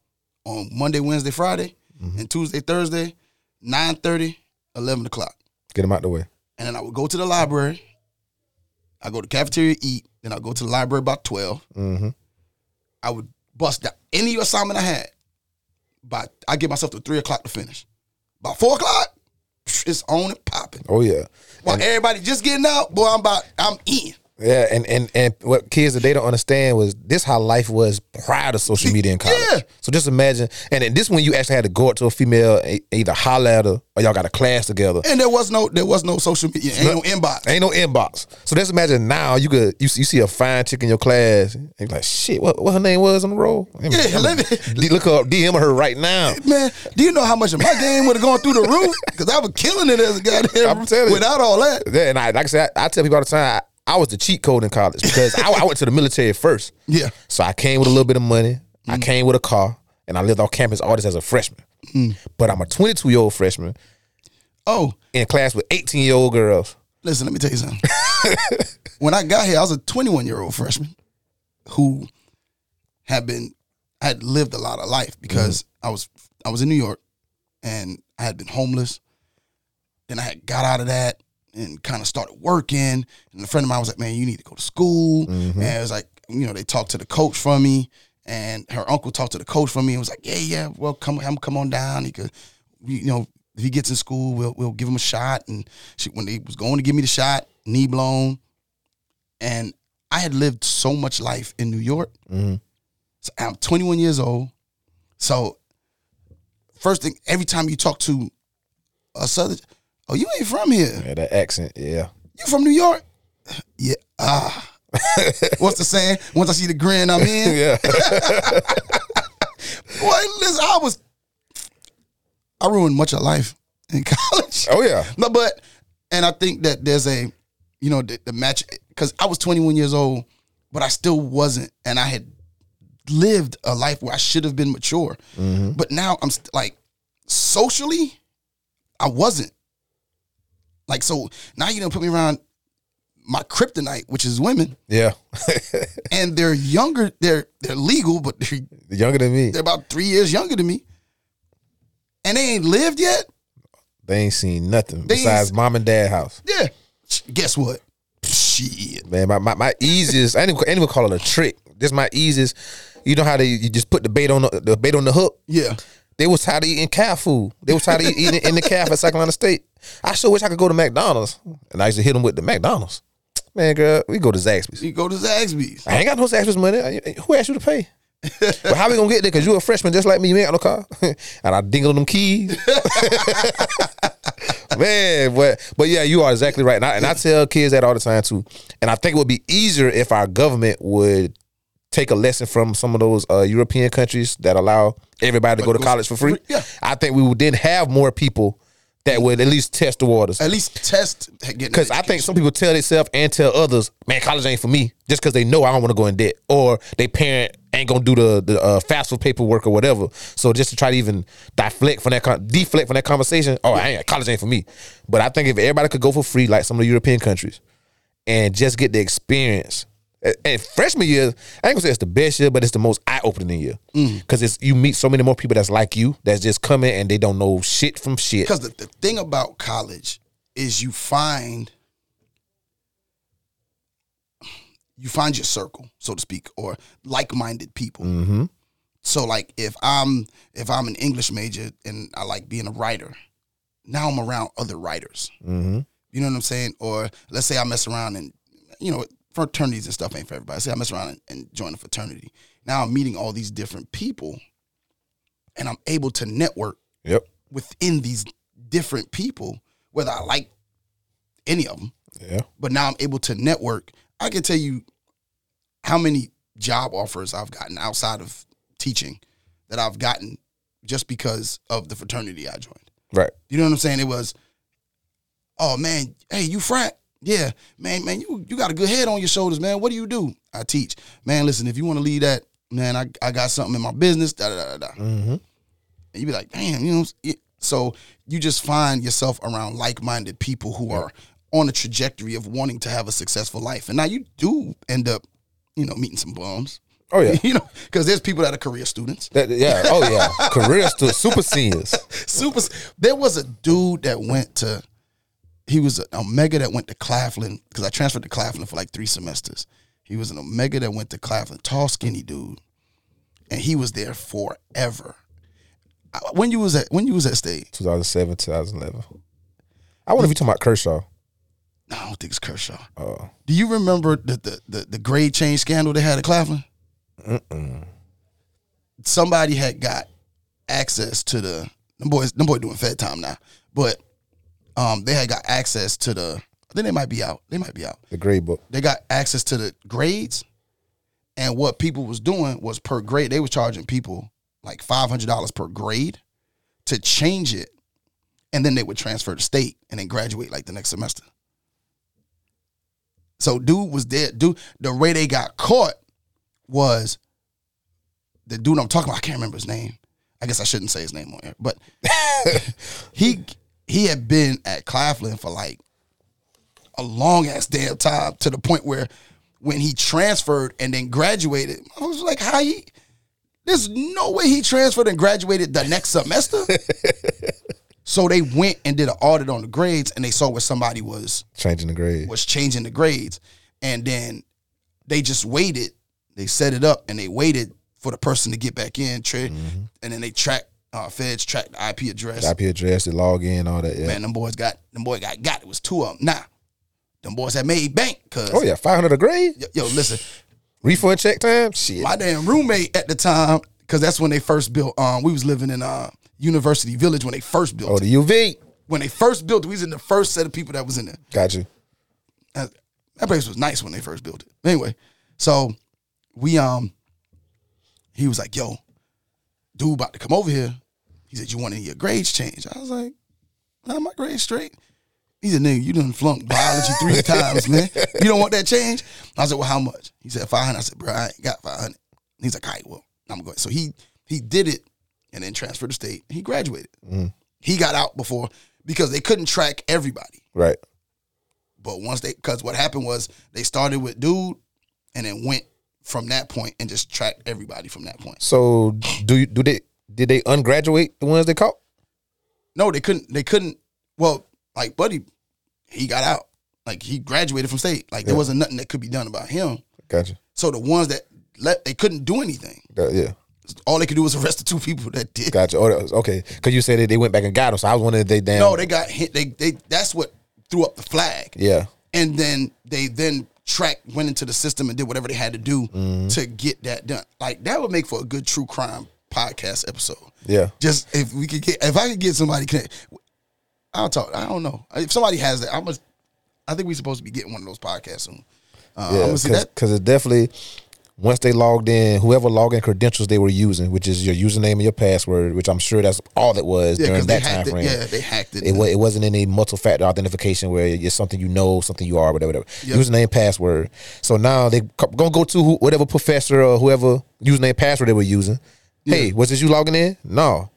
on Monday, Wednesday, Friday, and Tuesday, Thursday, 9 30, 11 o'clock. Get them out the way. And then I would go to the library. I go to cafeteria, eat. Then I go to the library about 12. hmm I would bust down any assignment I had. But I give myself to 3 o'clock to finish. By 4 o'clock, it's on and popping. Oh yeah. While everybody just getting out, boy, I'm about, I'm in. Yeah, and, and and what kids that they don't understand was this how life was prior to social media in college. Yeah. So just imagine, and then this when you actually had to go up to a female, either holler at her or y'all got a class together. And there was no there was no social media, ain't no inbox. Ain't no inbox. So just imagine now you could you, see- you see a fine chick in your class and you're like shit. What what her name was on the roll? Yeah, let me- D- look up, DM her right now. Man, do you know how much of my game would have gone through the roof? Because I was killing it as a goddamn I'm telling you. without all that. Yeah, and I like I said, I, I tell people all the time, I, I was the cheat code in college because I, I went to the military first. Yeah. So I came with a little bit of money. I mm. came with a car, and I lived off campus all this as a freshman. Mm. But I'm a 22 year old freshman Oh, in class with 18 year old girls. listen, let me tell you something. when I got here, I was a 21 year old freshman who had been I had lived a lot of life because mm-hmm. I was I was in New York and I had been homeless. Then I had got out of that and kind of started working. And a friend of mine was like, "Man, you need to go to school." And it was like, you know, they talked to the coach for me, and her uncle talked to the coach for me. and was like, "Yeah, yeah, well, come, come, come on down. He could, you know, if he gets in school, we'll we'll give him a shot. And she, when they was going to give me the shot, knee blown, and I had lived so much life in New York. Mhm. So I'm 21 years old. So first thing, every time you talk to a southern, oh, you ain't from here. Yeah, that accent. Yeah. You from New York? Yeah. Ah. What's the saying? Once I see the grin, I'm in. yeah. Boy, listen, I was, I ruined much of life in college. oh yeah. No, but and I think that there's a, you know, the, the match because I was 21 years old, but I still wasn't, and I had lived a life where I should have been mature. But now I'm st- like socially, I wasn't. Like so now you don't put me around my kryptonite, which is women, Yeah. and they're younger. They're they're legal, but they're, Younger than me. they're about three years younger than me, and they ain't lived yet. They ain't seen nothing They besides mom and dad house. Yeah. Guess what? Shit. Man, my, my, my easiest, I ain't even, I ain't even call it a trick. This my easiest. You know how they you just put the bait on the, the bait on the hook? Yeah. They was tired of eating calf food. They was tired of eating in the calf at South Carolina State. I sure wish I could go to McDonald's. And I used to hit them with the McDonald's. Man, girl, we go to Zaxby's. You go to Zaxby's. I ain't got no Zaxby's money. Who asked you to pay? but how we gonna get there? Cause you a freshman just like me. You ain't got no car. and I dingle them keys. Man, but but yeah, you are exactly right. And I, and I tell kids that all the time too. And I think it would be easier if our government would take a lesson from some of those uh, European countries that allow everybody to go to college for free. Yeah. I think we would then have more people that would at least test the waters. At least test Because I think some people tell themselves and tell others, man, college ain't for me, just because they know I don't want to go in debt, or they parent ain't gonna do the the uh, FAFSA paperwork or whatever. So just to try to even deflect from that con- deflect from that conversation, oh, I ain't, college ain't for me. But I think if everybody could go for free, like some of the European countries, and just get the experience. And- freshman year, I ain't gonna say it's the best year, but it's the most eye opening year because it's you meet so many more people that's like you that's just coming and they don't know shit from shit. because the, the thing about college is you find you find your circle, so to speak, or like-minded people. Mm-hmm. So like if I'm if I'm an English major and I like being a writer, now I'm around other writers. Mm-hmm. You know what I'm saying? Or let's say I mess around and you know fraternities and stuff ain't for everybody. Say I mess around and, and join a fraternity. Now I'm meeting all these different people, and I'm able to network Yep. within these different people, whether I like any of them. Yeah. But now I'm able to network. I can tell you how many job offers I've gotten outside of teaching that I've gotten just because of the fraternity I joined. Right. You know what I'm saying? It was, oh man, hey, you frat? Yeah, man, man, you you got a good head on your shoulders, man. What do you do? I teach. Man, listen, if you want to lead that, man, I, I got something in my business. Da da da da. Mm-hmm. And you be like, damn, you know. it- So you just find yourself around like-minded people who are on a trajectory of wanting to have a successful life, and now you do end up, you know, meeting some bums. Oh yeah. you know, because there's people that are career students. That, yeah. Oh yeah. Career to super seniors. Super. There was a dude that went to. He was an Omega that went to Claflin because I transferred to Claflin for like three semesters. He was an Omega that went to Claflin, tall, skinny dude, and he was there forever. When you was at when you was at state, 2007, 2011. I wonder if you talking about Kershaw. no, I don't think it's Kershaw. Oh. Do you remember the the the, the grade change scandal they had at Claflin? Mm-mm. Somebody had got access to the them boys. Them boy doing Fed time now, but um, they had got access to the. Then they might be out. They might be out. The grade book. they got access to the grades and what people was doing was per grade they was charging people like $500 per grade to change it and then they would transfer to state and then graduate like the next semester so dude was there dude the way they got caught was the dude i'm talking about i can't remember his name i guess i shouldn't say his name on here but he he had been at claflin for like a long ass damn time to the point where when he transferred and then graduated, I was like, how he there's no way he transferred and graduated the next semester. so they went and did an audit on the grades and they saw where somebody was Changing the grades. was changing the grades. And then they just waited. They set it up and they waited for the person to get back in, tra- mm-hmm. and then they track Uh, feds tracked the IP address. IP address, the login, all that. Yeah. Man, them boys got them boy got got. It was two of them. Nah, them boys had made bank. Cause Oh yeah, five hundred a grade. yo, yo, listen, Refund check time. Shit. my damn roommate at the time, because that's when they first built. Um, we was living in uh University Village when they first built. oh, the UV. When they first built, it, we was in the first set of people that was in there. Got you. that, that place was nice when they first built it. Anyway, so we um he was like, yo, dude about to come over here. He said, You want of your grades changed? I was like, nah, my grades straight. He said, nigga, you done flunked biology three times, man. You don't want that change? I said, Well, how much? He said, 500. I said, Bro, I ain't got 500. He's like, All right, well, I'm going. So he he did it and then transferred to state. He graduated. Mm. He got out before because they couldn't track everybody. Right. But once they, because what happened was they started with dude, and then went from that point and just tracked everybody from that point. So do you, do they did they ungraduate the ones they caught? No, they couldn't. They couldn't. Well, like Buddy, he got out. Like he graduated from state. Like there wasn't nothing that could be done about him. Gotcha. So the ones that let, they couldn't do anything. That- yeah. All they could do was arrest the two people that did. Gotcha. Oh, okay. Because you said that they went back and got them, so I was wondering they damn. No, they got hit. They they. That's what threw up the flag. Yeah. and then they then tracked went into the system and did whatever they had to do Mm-hmm. to get that done like that would make for a good true crime podcast episode Yeah. just if we could get if i could get somebody connect i'll talk i don't know if somebody has that i must i think we're supposed to be getting one of those podcasts soon uh, Yeah. that Because it's definitely once they logged in, whoever login credentials they were using, which is your username and your password, which I'm sure that's all it was yeah during that time hacked it yeah they hacked it It, wa- it wasn't any multi-factor authentication where it's something you know, something you are, whatever. whatever. Yep. Username, password. So now they gonna go to who, whatever professor or whoever username, password they were using. Hey, was this you logging in? No.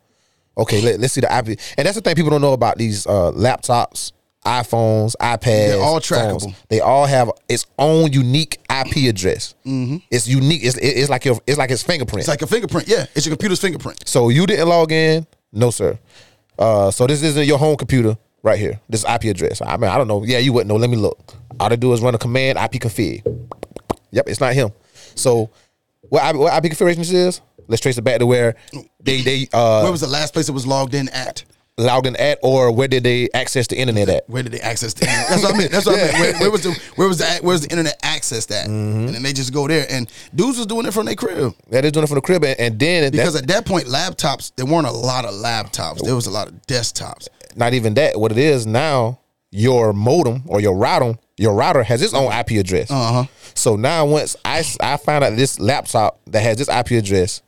Okay, let, us see the IP. And that's the thing people don't know about these uh, laptops, iPhones, iPads. They're all phones. trackable. They all have its own unique IP address. Mm-hmm. It's unique. It's, it's like your. It's like its fingerprint. it's like a fingerprint yeah it's your computer's fingerprint So you didn't log in? No, sir. Uh, so this isn't your home computer right here. This IP address. I mean, I don't know. Yeah, you wouldn't know. Let me look. All they do is run a command IP config. Yep, it's not him. So what IP, what IP configuration this is? Let's trace it back to where they they uh where was the last place it was logged in at logged in at, or where did they access the internet at? Where did they access the internet? That's what I meant. That's what I meant. Where, where was the where was the where's the internet access at? Mm-hmm. And then they just go there. And dudes was doing it from their crib Yeah, they're doing it from the crib, and, and then because at that point, laptops there weren't a lot of laptops. There was a lot of desktops. not even that. What it is now, your modem or your router, your router has its own IP address. Uh huh. So now once I, I found out this laptop that has this IP address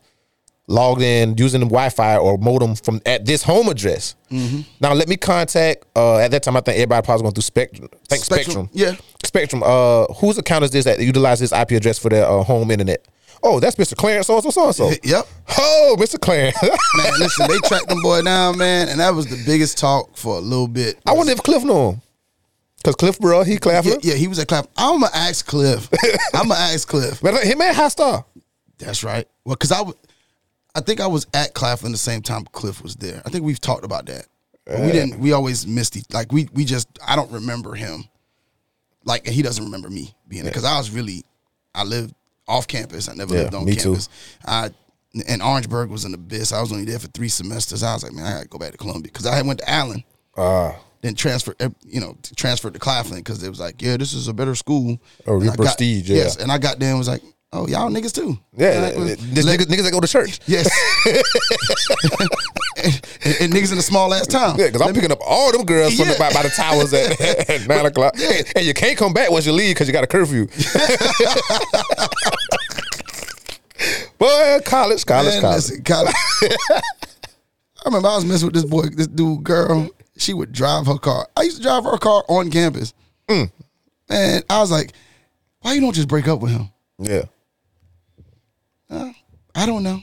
logged in using the Wi-Fi or modem from at this home address. Mm-hmm. Now let me contact. Uh, at that time, I think everybody probably was going through Spectrum. Think Spectrum. Yeah. Spectrum. Uh, whose account is this that utilizes this IP address for their uh, home internet? Oh, that's Mr. Clarence. So so so so. Yep. Oh, Mr. Clarence. Man, listen, they tracked them boy down, man, and that was the biggest talk for a little bit. I wonder if Cliff knew him. Cause Cliff, bro, he Claffer. Yeah, yeah, he was at Clap. I'm gonna ask Cliff. I'm gonna ask Cliff. But him and High Star. That's right. Well, because I, w- I think I was at Claflin the same time Cliff was there. I think we've talked about that. But we didn't. We always missed each. Like we, we just. I don't remember him. Like and he doesn't remember me being there because I was really. I lived off campus. I never Yeah, lived on me too. campus. I and Orangeburg was an abyss. I was only there for three semesters. I was like, man, I gotta go back to Columbia because I had went to Allen. Ah, Then transferred, eh, you know, transferred to Claflin because it was like, yeah, this is a better school. Oh, your I got- prestige, yeah. Yes, and I got there and was like, oh, y'all niggas too. yeah. I was- This niggas, niggas that go to church. Yes. and, and- and niggas in a small ass town. Yeah, because I'm picking up all them girls from the, by, by the towers at, at nine o'clock. Yeah. And you can't come back once you leave because you got a curfew. Boy, college, college, Man, college. listen, college. I remember I was messing with this boy, this dude, girl. She would drive her car. I used to drive her car on campus. Mm. And I was like, why you don't just break up with him? Yeah. I don't know.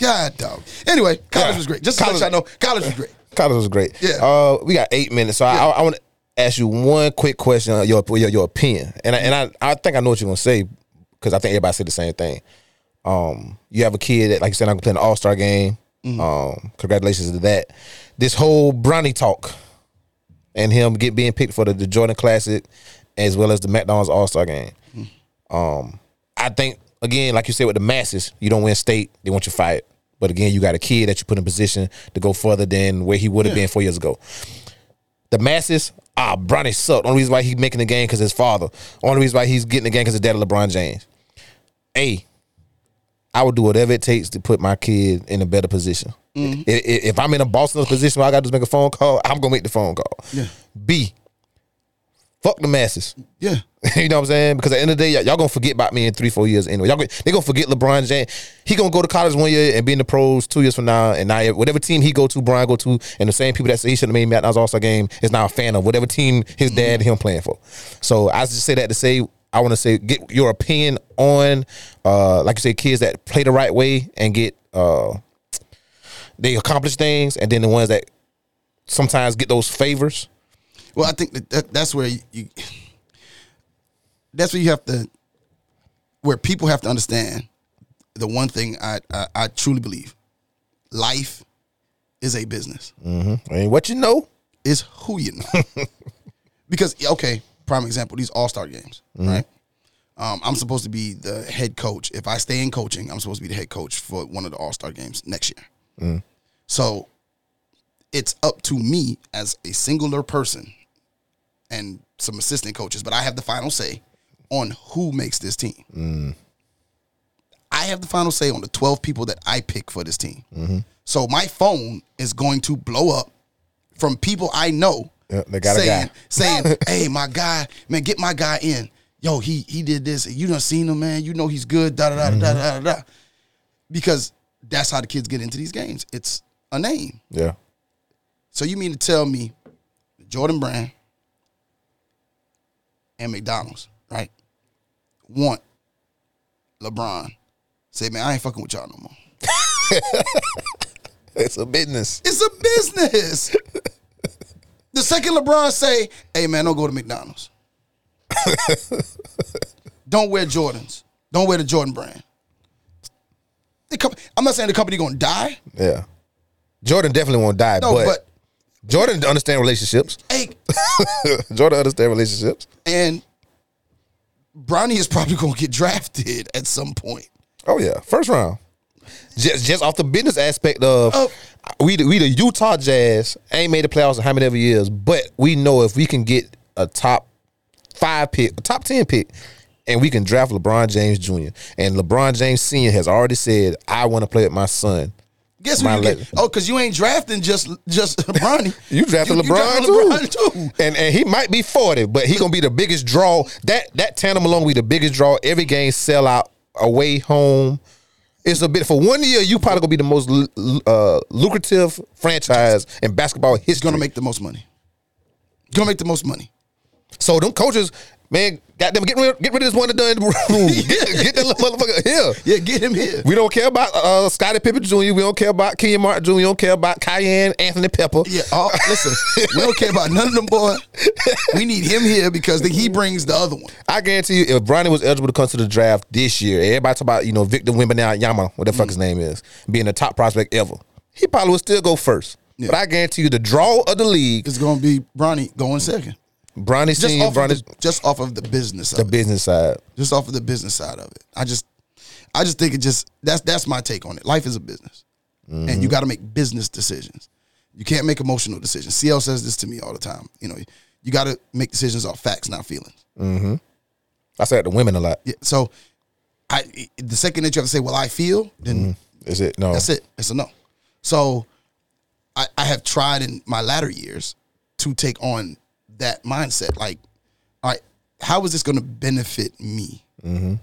God, dog. Anyway, college Yeah. was great. Just College- let y'all know, college was great. College was great. Yeah. Uh, we got eight minutes, so I, I, want to ask you one quick question, uh, your your, your opinion, and I, and I, I think I know what you're gonna say because I think everybody said the same thing. Um, you have a kid that, like you said, I'm gonna play an All Star game. Mm-hmm. Um, congratulations to that. This whole Bronny talk and him get being picked for the, the Jordan Classic as well as the McDonald's All Star game. Um, I think again, like you said with the masses, you don't win state, they want you fired. But again, you got a kid that you put in position to go further than where he would have Yeah. been four years ago. The masses, ah, Bronny sucked. Only reason why he's making the game because his father. Only reason why he's getting the game because his dad, LeBron James. A, I would do whatever it takes to put my kid in a better position. Mm-hmm. If I'm in a Boston position where I got to make a phone call, I'm gonna make the phone call. Yeah. B, fuck the masses. Yeah. you know what I'm saying? Because at the end of the day, y'all, y'all gonna forget about me in three, four years anyway. Y'all gonna, they gonna forget LeBron James. He gonna go to college one year and be in the pros two years from now, and now whatever team he go to, Brian go to, and the same people that say he should have made Matt All Star game is now a fan of whatever team his dad and him playing for. So I just say that to say I want to say get your opinion on, uh, like you say, kids that play the right way and get uh, they accomplish things, and then the ones that sometimes get those favors. Well, I think that, that that's where you, you that's where you have to where people have to understand the one thing I I, I truly believe life is a business. Mm-hmm. And what you know, Is who you know. because okay, prime example, these all star games, mm-hmm. right? Um, I'm supposed to be the head coach. If I stay in coaching, I'm supposed to be the head coach for one of the all star games next year. Mm. So it's up to me as a singular person and some assistant coaches, but I have the final say on who makes this team. I have the final say on the 12 people that I pick for this team. So my phone is going to blow up from people I know Yeah, they got a saying, guy. saying, hey, my guy, man, get my guy in. Yo, he he did this. You done seen him, man. You know he's good. Da da da da da da da. Because that's how the kids get into these games. It's a name. yeah. So you mean to tell me Jordan Brand and McDonald's, right? Want LeBron say, man, I ain't fucking with y'all no more. It's a business. It's a business. the second LeBron say, hey man, don't go to McDonald's. don't wear Jordans. Don't wear the Jordan brand. I'm not saying the company gonna die. Yeah. Jordan definitely won't die, No, but, but Jordan understand relationships. hey, Jordan understand relationships. and Bronny is probably gonna get drafted at some point. Oh yeah, first round. Just just off the business aspect of Oh. we the, we the Utah Jazz ain't made the playoffs in how many ever years, but we know if we can get a top five pick, a top ten pick, and we can draft LeBron James Jr. and LeBron James Senior has already said, "I want to play with my son." Guess who you get? Oh, because you ain't drafting just just Bronny. You drafted You- you LeBron, drafted too. LeBron too. And and he might be 40, but he gonna be the biggest draw. That that tandem alone will be the biggest draw. Every game sell out away, home. It's a bit for one year, you probably gonna be the most uh, lucrative franchise in basketball history. He's gonna make the most money. Gonna make the most money. so them coaches, man, goddamn, get rid, get rid of this one and done room. Get, get that little motherfucker here. Yeah, get him here. We don't care about uh, Scottie Pippen Jr. We don't care about Kenyon Martin Jr. We don't care about Kiyan Anthony Pepper. Yeah, all, listen, we don't care about none of them, boy. We need him here because then he brings the other one. I guarantee you, if Bronny was eligible to come to the draft this year, everybody talk about you know Victor Wembanyama, what the fuck his Mm. name is, being the top prospect ever. He probably would still go first. But I guarantee you, the draw of the league, is gonna be Bronny going second. Bronny Just Senior, off, Bronny, of the, just off of the business the business side. Just off of the business side of it. I just I just think it just that's that's my take on it. Life is a business. And you gotta make business decisions. You can't make emotional decisions. CL says this to me all the time. You know, you gotta make decisions off facts, not feelings. Mm-hmm. I say that to women a lot. Yeah. So I the second that you have to say, well, I feel, then Is it no? That's it. It's a no. So I, I have tried in my latter years to take on that mindset. Like, all right, how is this going to benefit me? Mm-hmm.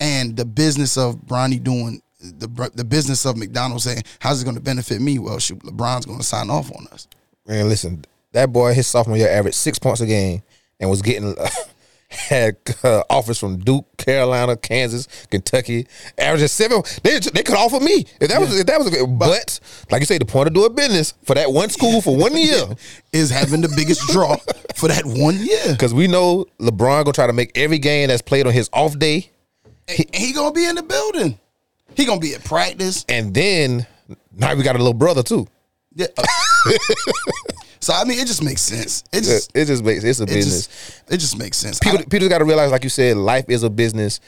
And the business of Bronny doing the the business of McDonald's saying, how's it going to benefit me? Well, shoot, LeBron's going to sign off on us. Man, listen, that boy his sophomore year averaged six points a game and was getting had uh, offers from Duke, Carolina, Kansas, Kentucky, averaging seven. They they could offer me if that was if that was. A, But like you say, the point of doing business for that one school for one year. Is having the biggest draw for that one year. Because we know LeBron gonna try to make every game that's played on his off day, And he gonna be in the building. He gonna be at practice. and then now we got a little brother too. Yeah. So I mean, it just makes sense. It just it just makes it's a it business. just it just makes sense. people people got to realize, like you said, life is a business.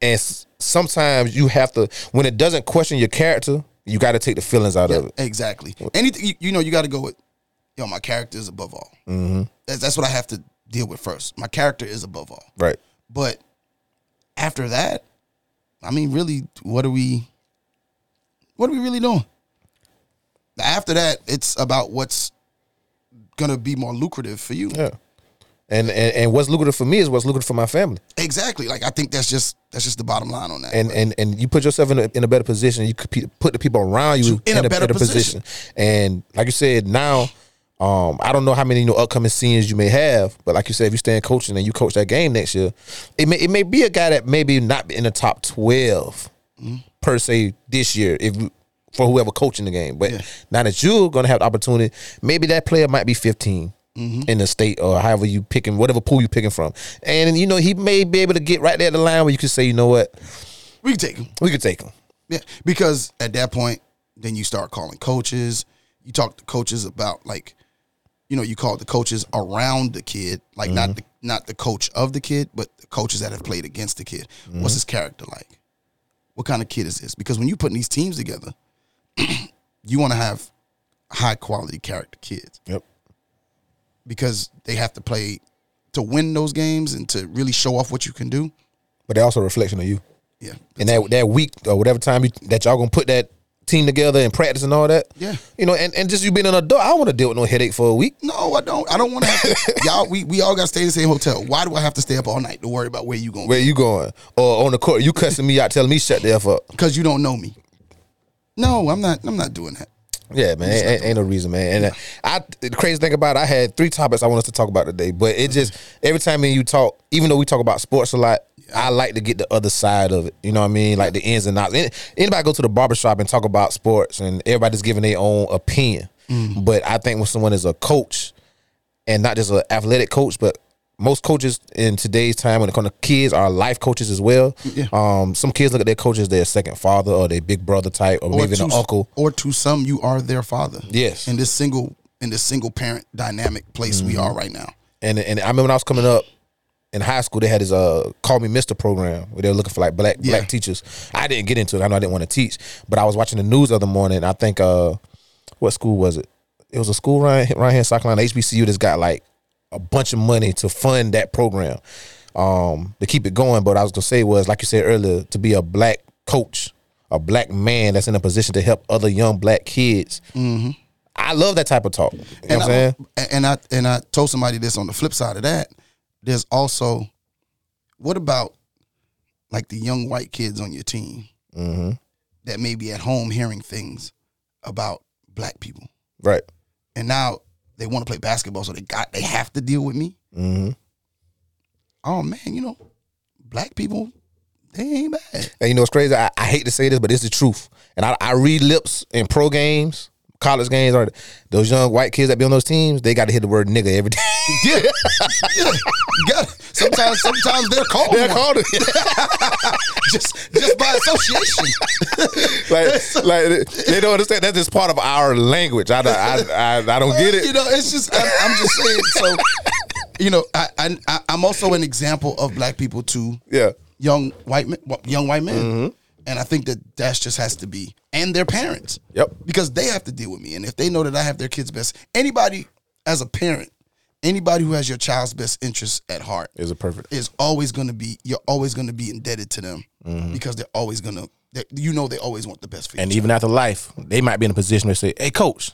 and sometimes you have to when it doesn't question your character, you got to take the feelings out of it. Exactly. Anything you, you know, you got to go with. Yo, my character is above all. Mm-hmm. That's, that's what I have to deal with first. My character is above all. Right. But after that, I mean, really, what are we? What are we really doing? After that, it's about what's gonna be more lucrative for you. Yeah. And, and and what's lucrative for me is what's lucrative for my family. Exactly. Like I think that's just that's just the bottom line on that. And and and you put yourself in a, in a better position. You could put the people around you In a better position. And like you said, now um, I don't know how many you know upcoming seniors you may have, but like you said, if you stay in coaching and you coach that game next year, it may it may be a guy that maybe not in the top 12 Mm-hmm. per se this year. If for whoever coaching the game, but now that you're gonna have the opportunity, maybe that player might be 15 Mm-hmm. in the state or however you picking whatever pool you picking from, and you know he may be able to get right there at the line where you can say, you know what, we can take him. we could take him. Yeah, because at that point, then you start calling coaches. You talk to coaches about like, you know, you call the coaches around the kid, like not the not the coach of the kid, but the coaches that have played against the kid. What's his character like? What kind of kid is this? Because when you're putting these teams together, you want to have high quality character kids Yep. because they have to play to win those games and to really show off what you can do. But they're also a reflection of you. Yeah, And that that week or whatever time you, that y'all gonna put that team together and practice and all that. Yeah. You know, and, and just you being an adult, I don't want to deal with no headache for a week. No, I don't. I don't want to have to. y'all, we, we all got to stay in the same hotel. Why do I have to stay up all night to worry about where you going? Where you going? Or on the court, you cussing me out, telling me shut the f up. Because you don't know me. No, I'm not. I'm not doing that. Yeah, man, ain't, ain't- no reason, man. And uh, I, the crazy thing about it, I had three topics I want us to talk about today, but it just every time you talk, even though we talk about sports a lot, I like to get the other side of it. You know what I mean? Like the ins and outs. Anybody go to the barbershop and talk about sports, and everybody's giving their own opinion. But I think when someone is a coach, and not just an athletic coach, but most coaches in today's time when it comes to kids are life coaches as well. Yeah. Um, some kids look at their coaches as their second father or their big brother type, or, maybe to, an uncle. Or to some, you are their father. Yes. In this single in this single parent dynamic place we are right now. And and I remember when I was coming up in high school, they had this uh call me Mister program where they were looking for like black Yeah. black teachers. I didn't get into it. I know I didn't want to teach, but I was watching the news the other morning. I think uh what school was it? It was a school right right here in South Carolina, HBCU that's got like a bunch of money to fund that program. Um to keep it going. But I was gonna say was, like you said earlier, to be a black coach, a black man that's in a position to help other young black kids. I love that type of talk. You know what I'm and saying? I, and I and I told somebody this on the flip side of that. There's also what about like the young white kids on your team Mm-hmm. that may be at home hearing things about black people, Right. and now they want to play basketball, so they got they have to deal with me. Mm-hmm. Oh man, you know, black people they ain't bad. And you know what's crazy? I, I hate to say this, but it's the truth. And I, I read lips in pro games, college games, or those young white kids that be on those teams. They got to hear the word nigga every day. Yeah, yeah. Got sometimes sometimes they're called They're one. called it. just just by association. like, like they don't understand. That's just part of our language. I, don't- I, I, I don't get it. You know, it's just I'm, I'm just saying. So, you know, I, I I'm also an example of black people to Yeah. young white men, young white men, Mm-hmm. And I think that that just has to be and their parents. Yep. because they have to deal with me, and if they know that I have their kids' best, anybody as a parent, anybody who has your child's best interests at heart Is a perfect? is always going to be you're always going to be indebted to them because they're always going to you know they always want the best for you. Mm-hmm. And even after life, they might be in a position to say, "Hey, coach,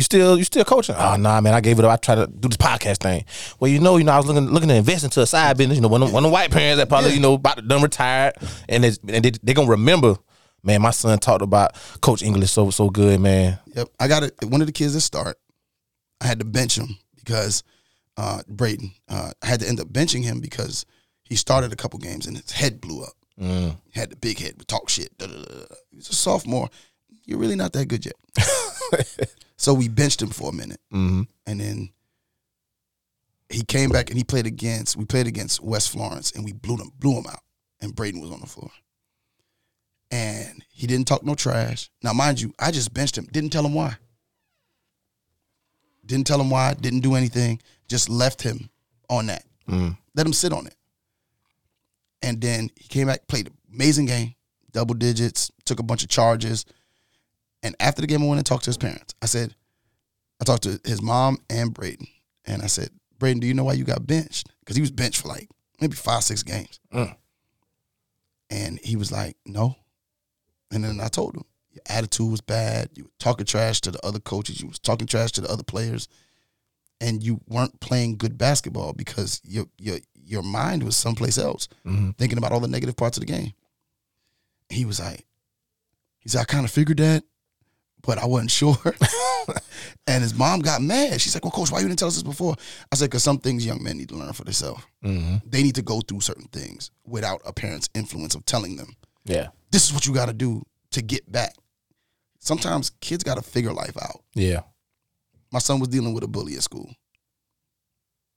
you still you still coaching? Oh nah, man, I gave it up. I tried to do this podcast thing. Well, you know, you know, I was looking looking to invest into a side business. You know, one of, one of the white parents that probably you know about to done retired, and it's, and they they gonna remember. Man, my son talked about Coach English so so good, man. Yep. I got it. One of the kids that start, I had to bench him because uh, Braden. Uh, I had to end up benching him because he started a couple games and his head blew up. Mm. Had the big head, would talk shit. He's a sophomore. You're really not that good yet. so we benched him for a minute, Mhm. and then he came back and he played against. We played against West Florence, and we blew him blew him out. And Braden was on the floor and he didn't talk no trash. Now, mind you, I just benched him. Didn't tell him why. Didn't tell him why. Didn't do anything. Just left him on that. Mm. Let him sit on it. And then he came back, played an amazing game, double digits, took a bunch of charges. And after the game, I went and talked to his parents. I said, I talked to his mom and Braden. And I said, Braden, do you know why you got benched? Because he was benched for like maybe five, six games. Mm. And he was like, no. And then I told him, your attitude was bad. You were talking trash to the other coaches. You was talking trash to the other players. And you weren't playing good basketball because your your your mind was someplace else, Mhm. thinking about all the negative parts of the game. He was like, he said, I kind of figured that, but I wasn't sure. and his mom got mad. She's like, Well, coach, why you didn't tell us this before? I said, because some things young men need to learn for themselves. Mhm. They need to go through certain things without a parent's influence of telling them Yeah. this is what you got to do to get back. Sometimes kids got to figure life out. Yeah. My son was dealing with a bully at school.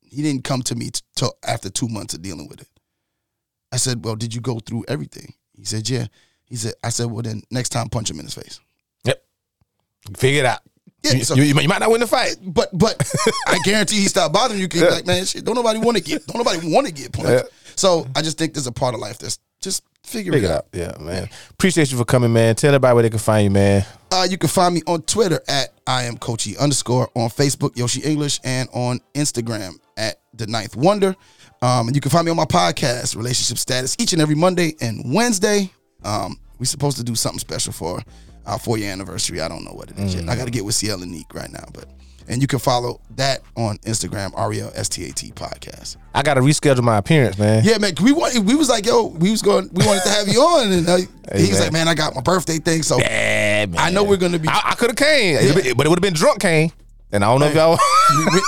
He didn't come to me t- till after two months of dealing with it. I said, "Well, did you go through everything?" He said, "Yeah." He said, "I said, well, then next time punch him in his face." Figure it out. Yeah, you, so- you, you might not win the fight. But but I guarantee he stopped bothering you. Yeah. like, man, shit, don't nobody want to get, don't nobody want to get punched. Yeah. So I just think there's a part of life that's just figure, Figure it it out. out. Yeah, man. Appreciate you for coming, man. Tell everybody where they can find you, man. Uh, you can find me on Twitter at I am Coachy underscore on Facebook Yoshi English and on Instagram at the Ninth Wonder. Um, and you can find me on my podcast Relationship Status each and every Monday and Wednesday. Um, we're supposed to do something special for our four year anniversary. I don't know what it is yet. I got to get with CL and Neek right now, but and you can follow that on Instagram R E L S T A T podcast. I got to reschedule my appearance, man. Yeah, man. We want, we was like, yo, we was going, we wanted to have you on, and uh, he was man. like, man, I got my birthday thing, so Yeah, man. I know we're gonna be. I, I could have came, but it would have been drunk Kane. And I don't know if y'all.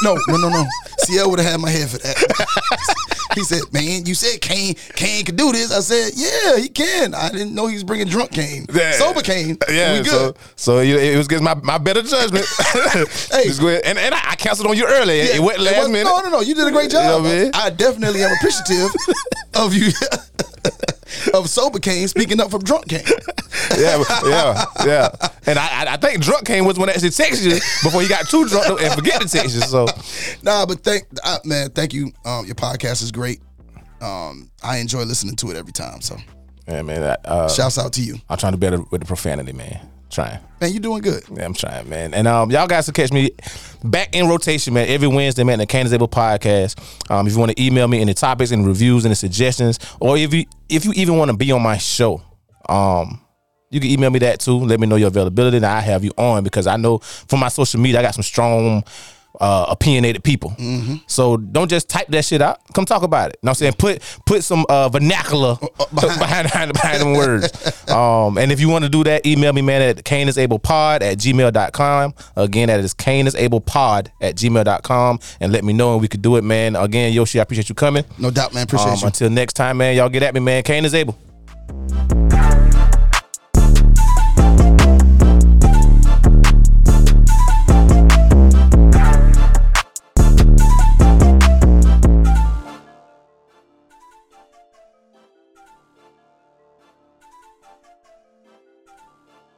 No, no, no, no. CL would have had my head for that. he said, "Man, you said Kane, Kane could do this." I said, "Yeah, he can." I didn't know he was bringing drunk Kane, Yeah. sober Kane. Yeah, we good. so so it, it was against my, my better judgment. Hey. And, and I, canceled on you early. Yeah, It went it last was- minute. No, no, no. You did a great You know job. I mean? I definitely am appreciative of you, of sober Kane speaking up for drunk Kane. yeah, yeah, yeah. And I, I, think drunk Kane was one that actually texted you before he got too drunk and forget to text you. So Nah, but thank uh, man, thank you. Um, your podcast is great. Um, I enjoy listening to it every time. So, yeah, man. I, uh, shouts out to you, I'm trying to better with the profanity, man. Trying. man. You're doing good. Yeah, I'm trying, man. And um, y'all guys can catch me back in rotation, man, every Wednesday, man, the Kane Is Able podcast. Um, if you want to email me any topics and reviews and suggestions, or if you if you even want to be on my show, um, you can email me that too. Let me know your availability, and I have you on because I know from my social media I got some strong. Uh, opinionated people, so don't just type that shit out. Come talk about it. You know what I'm saying? Put put some uh, vernacular behind behind, behind them words. Um, and if you want to do that, email me, man, at canisablepod at gmail.com. Again, that is canisablepod at gmail.com. And let me know and we could do it, man. Again, Yoshi, I appreciate you coming. No doubt, man. Appreciate Um, you. until next time, man, y'all get at me, man. Kane is able.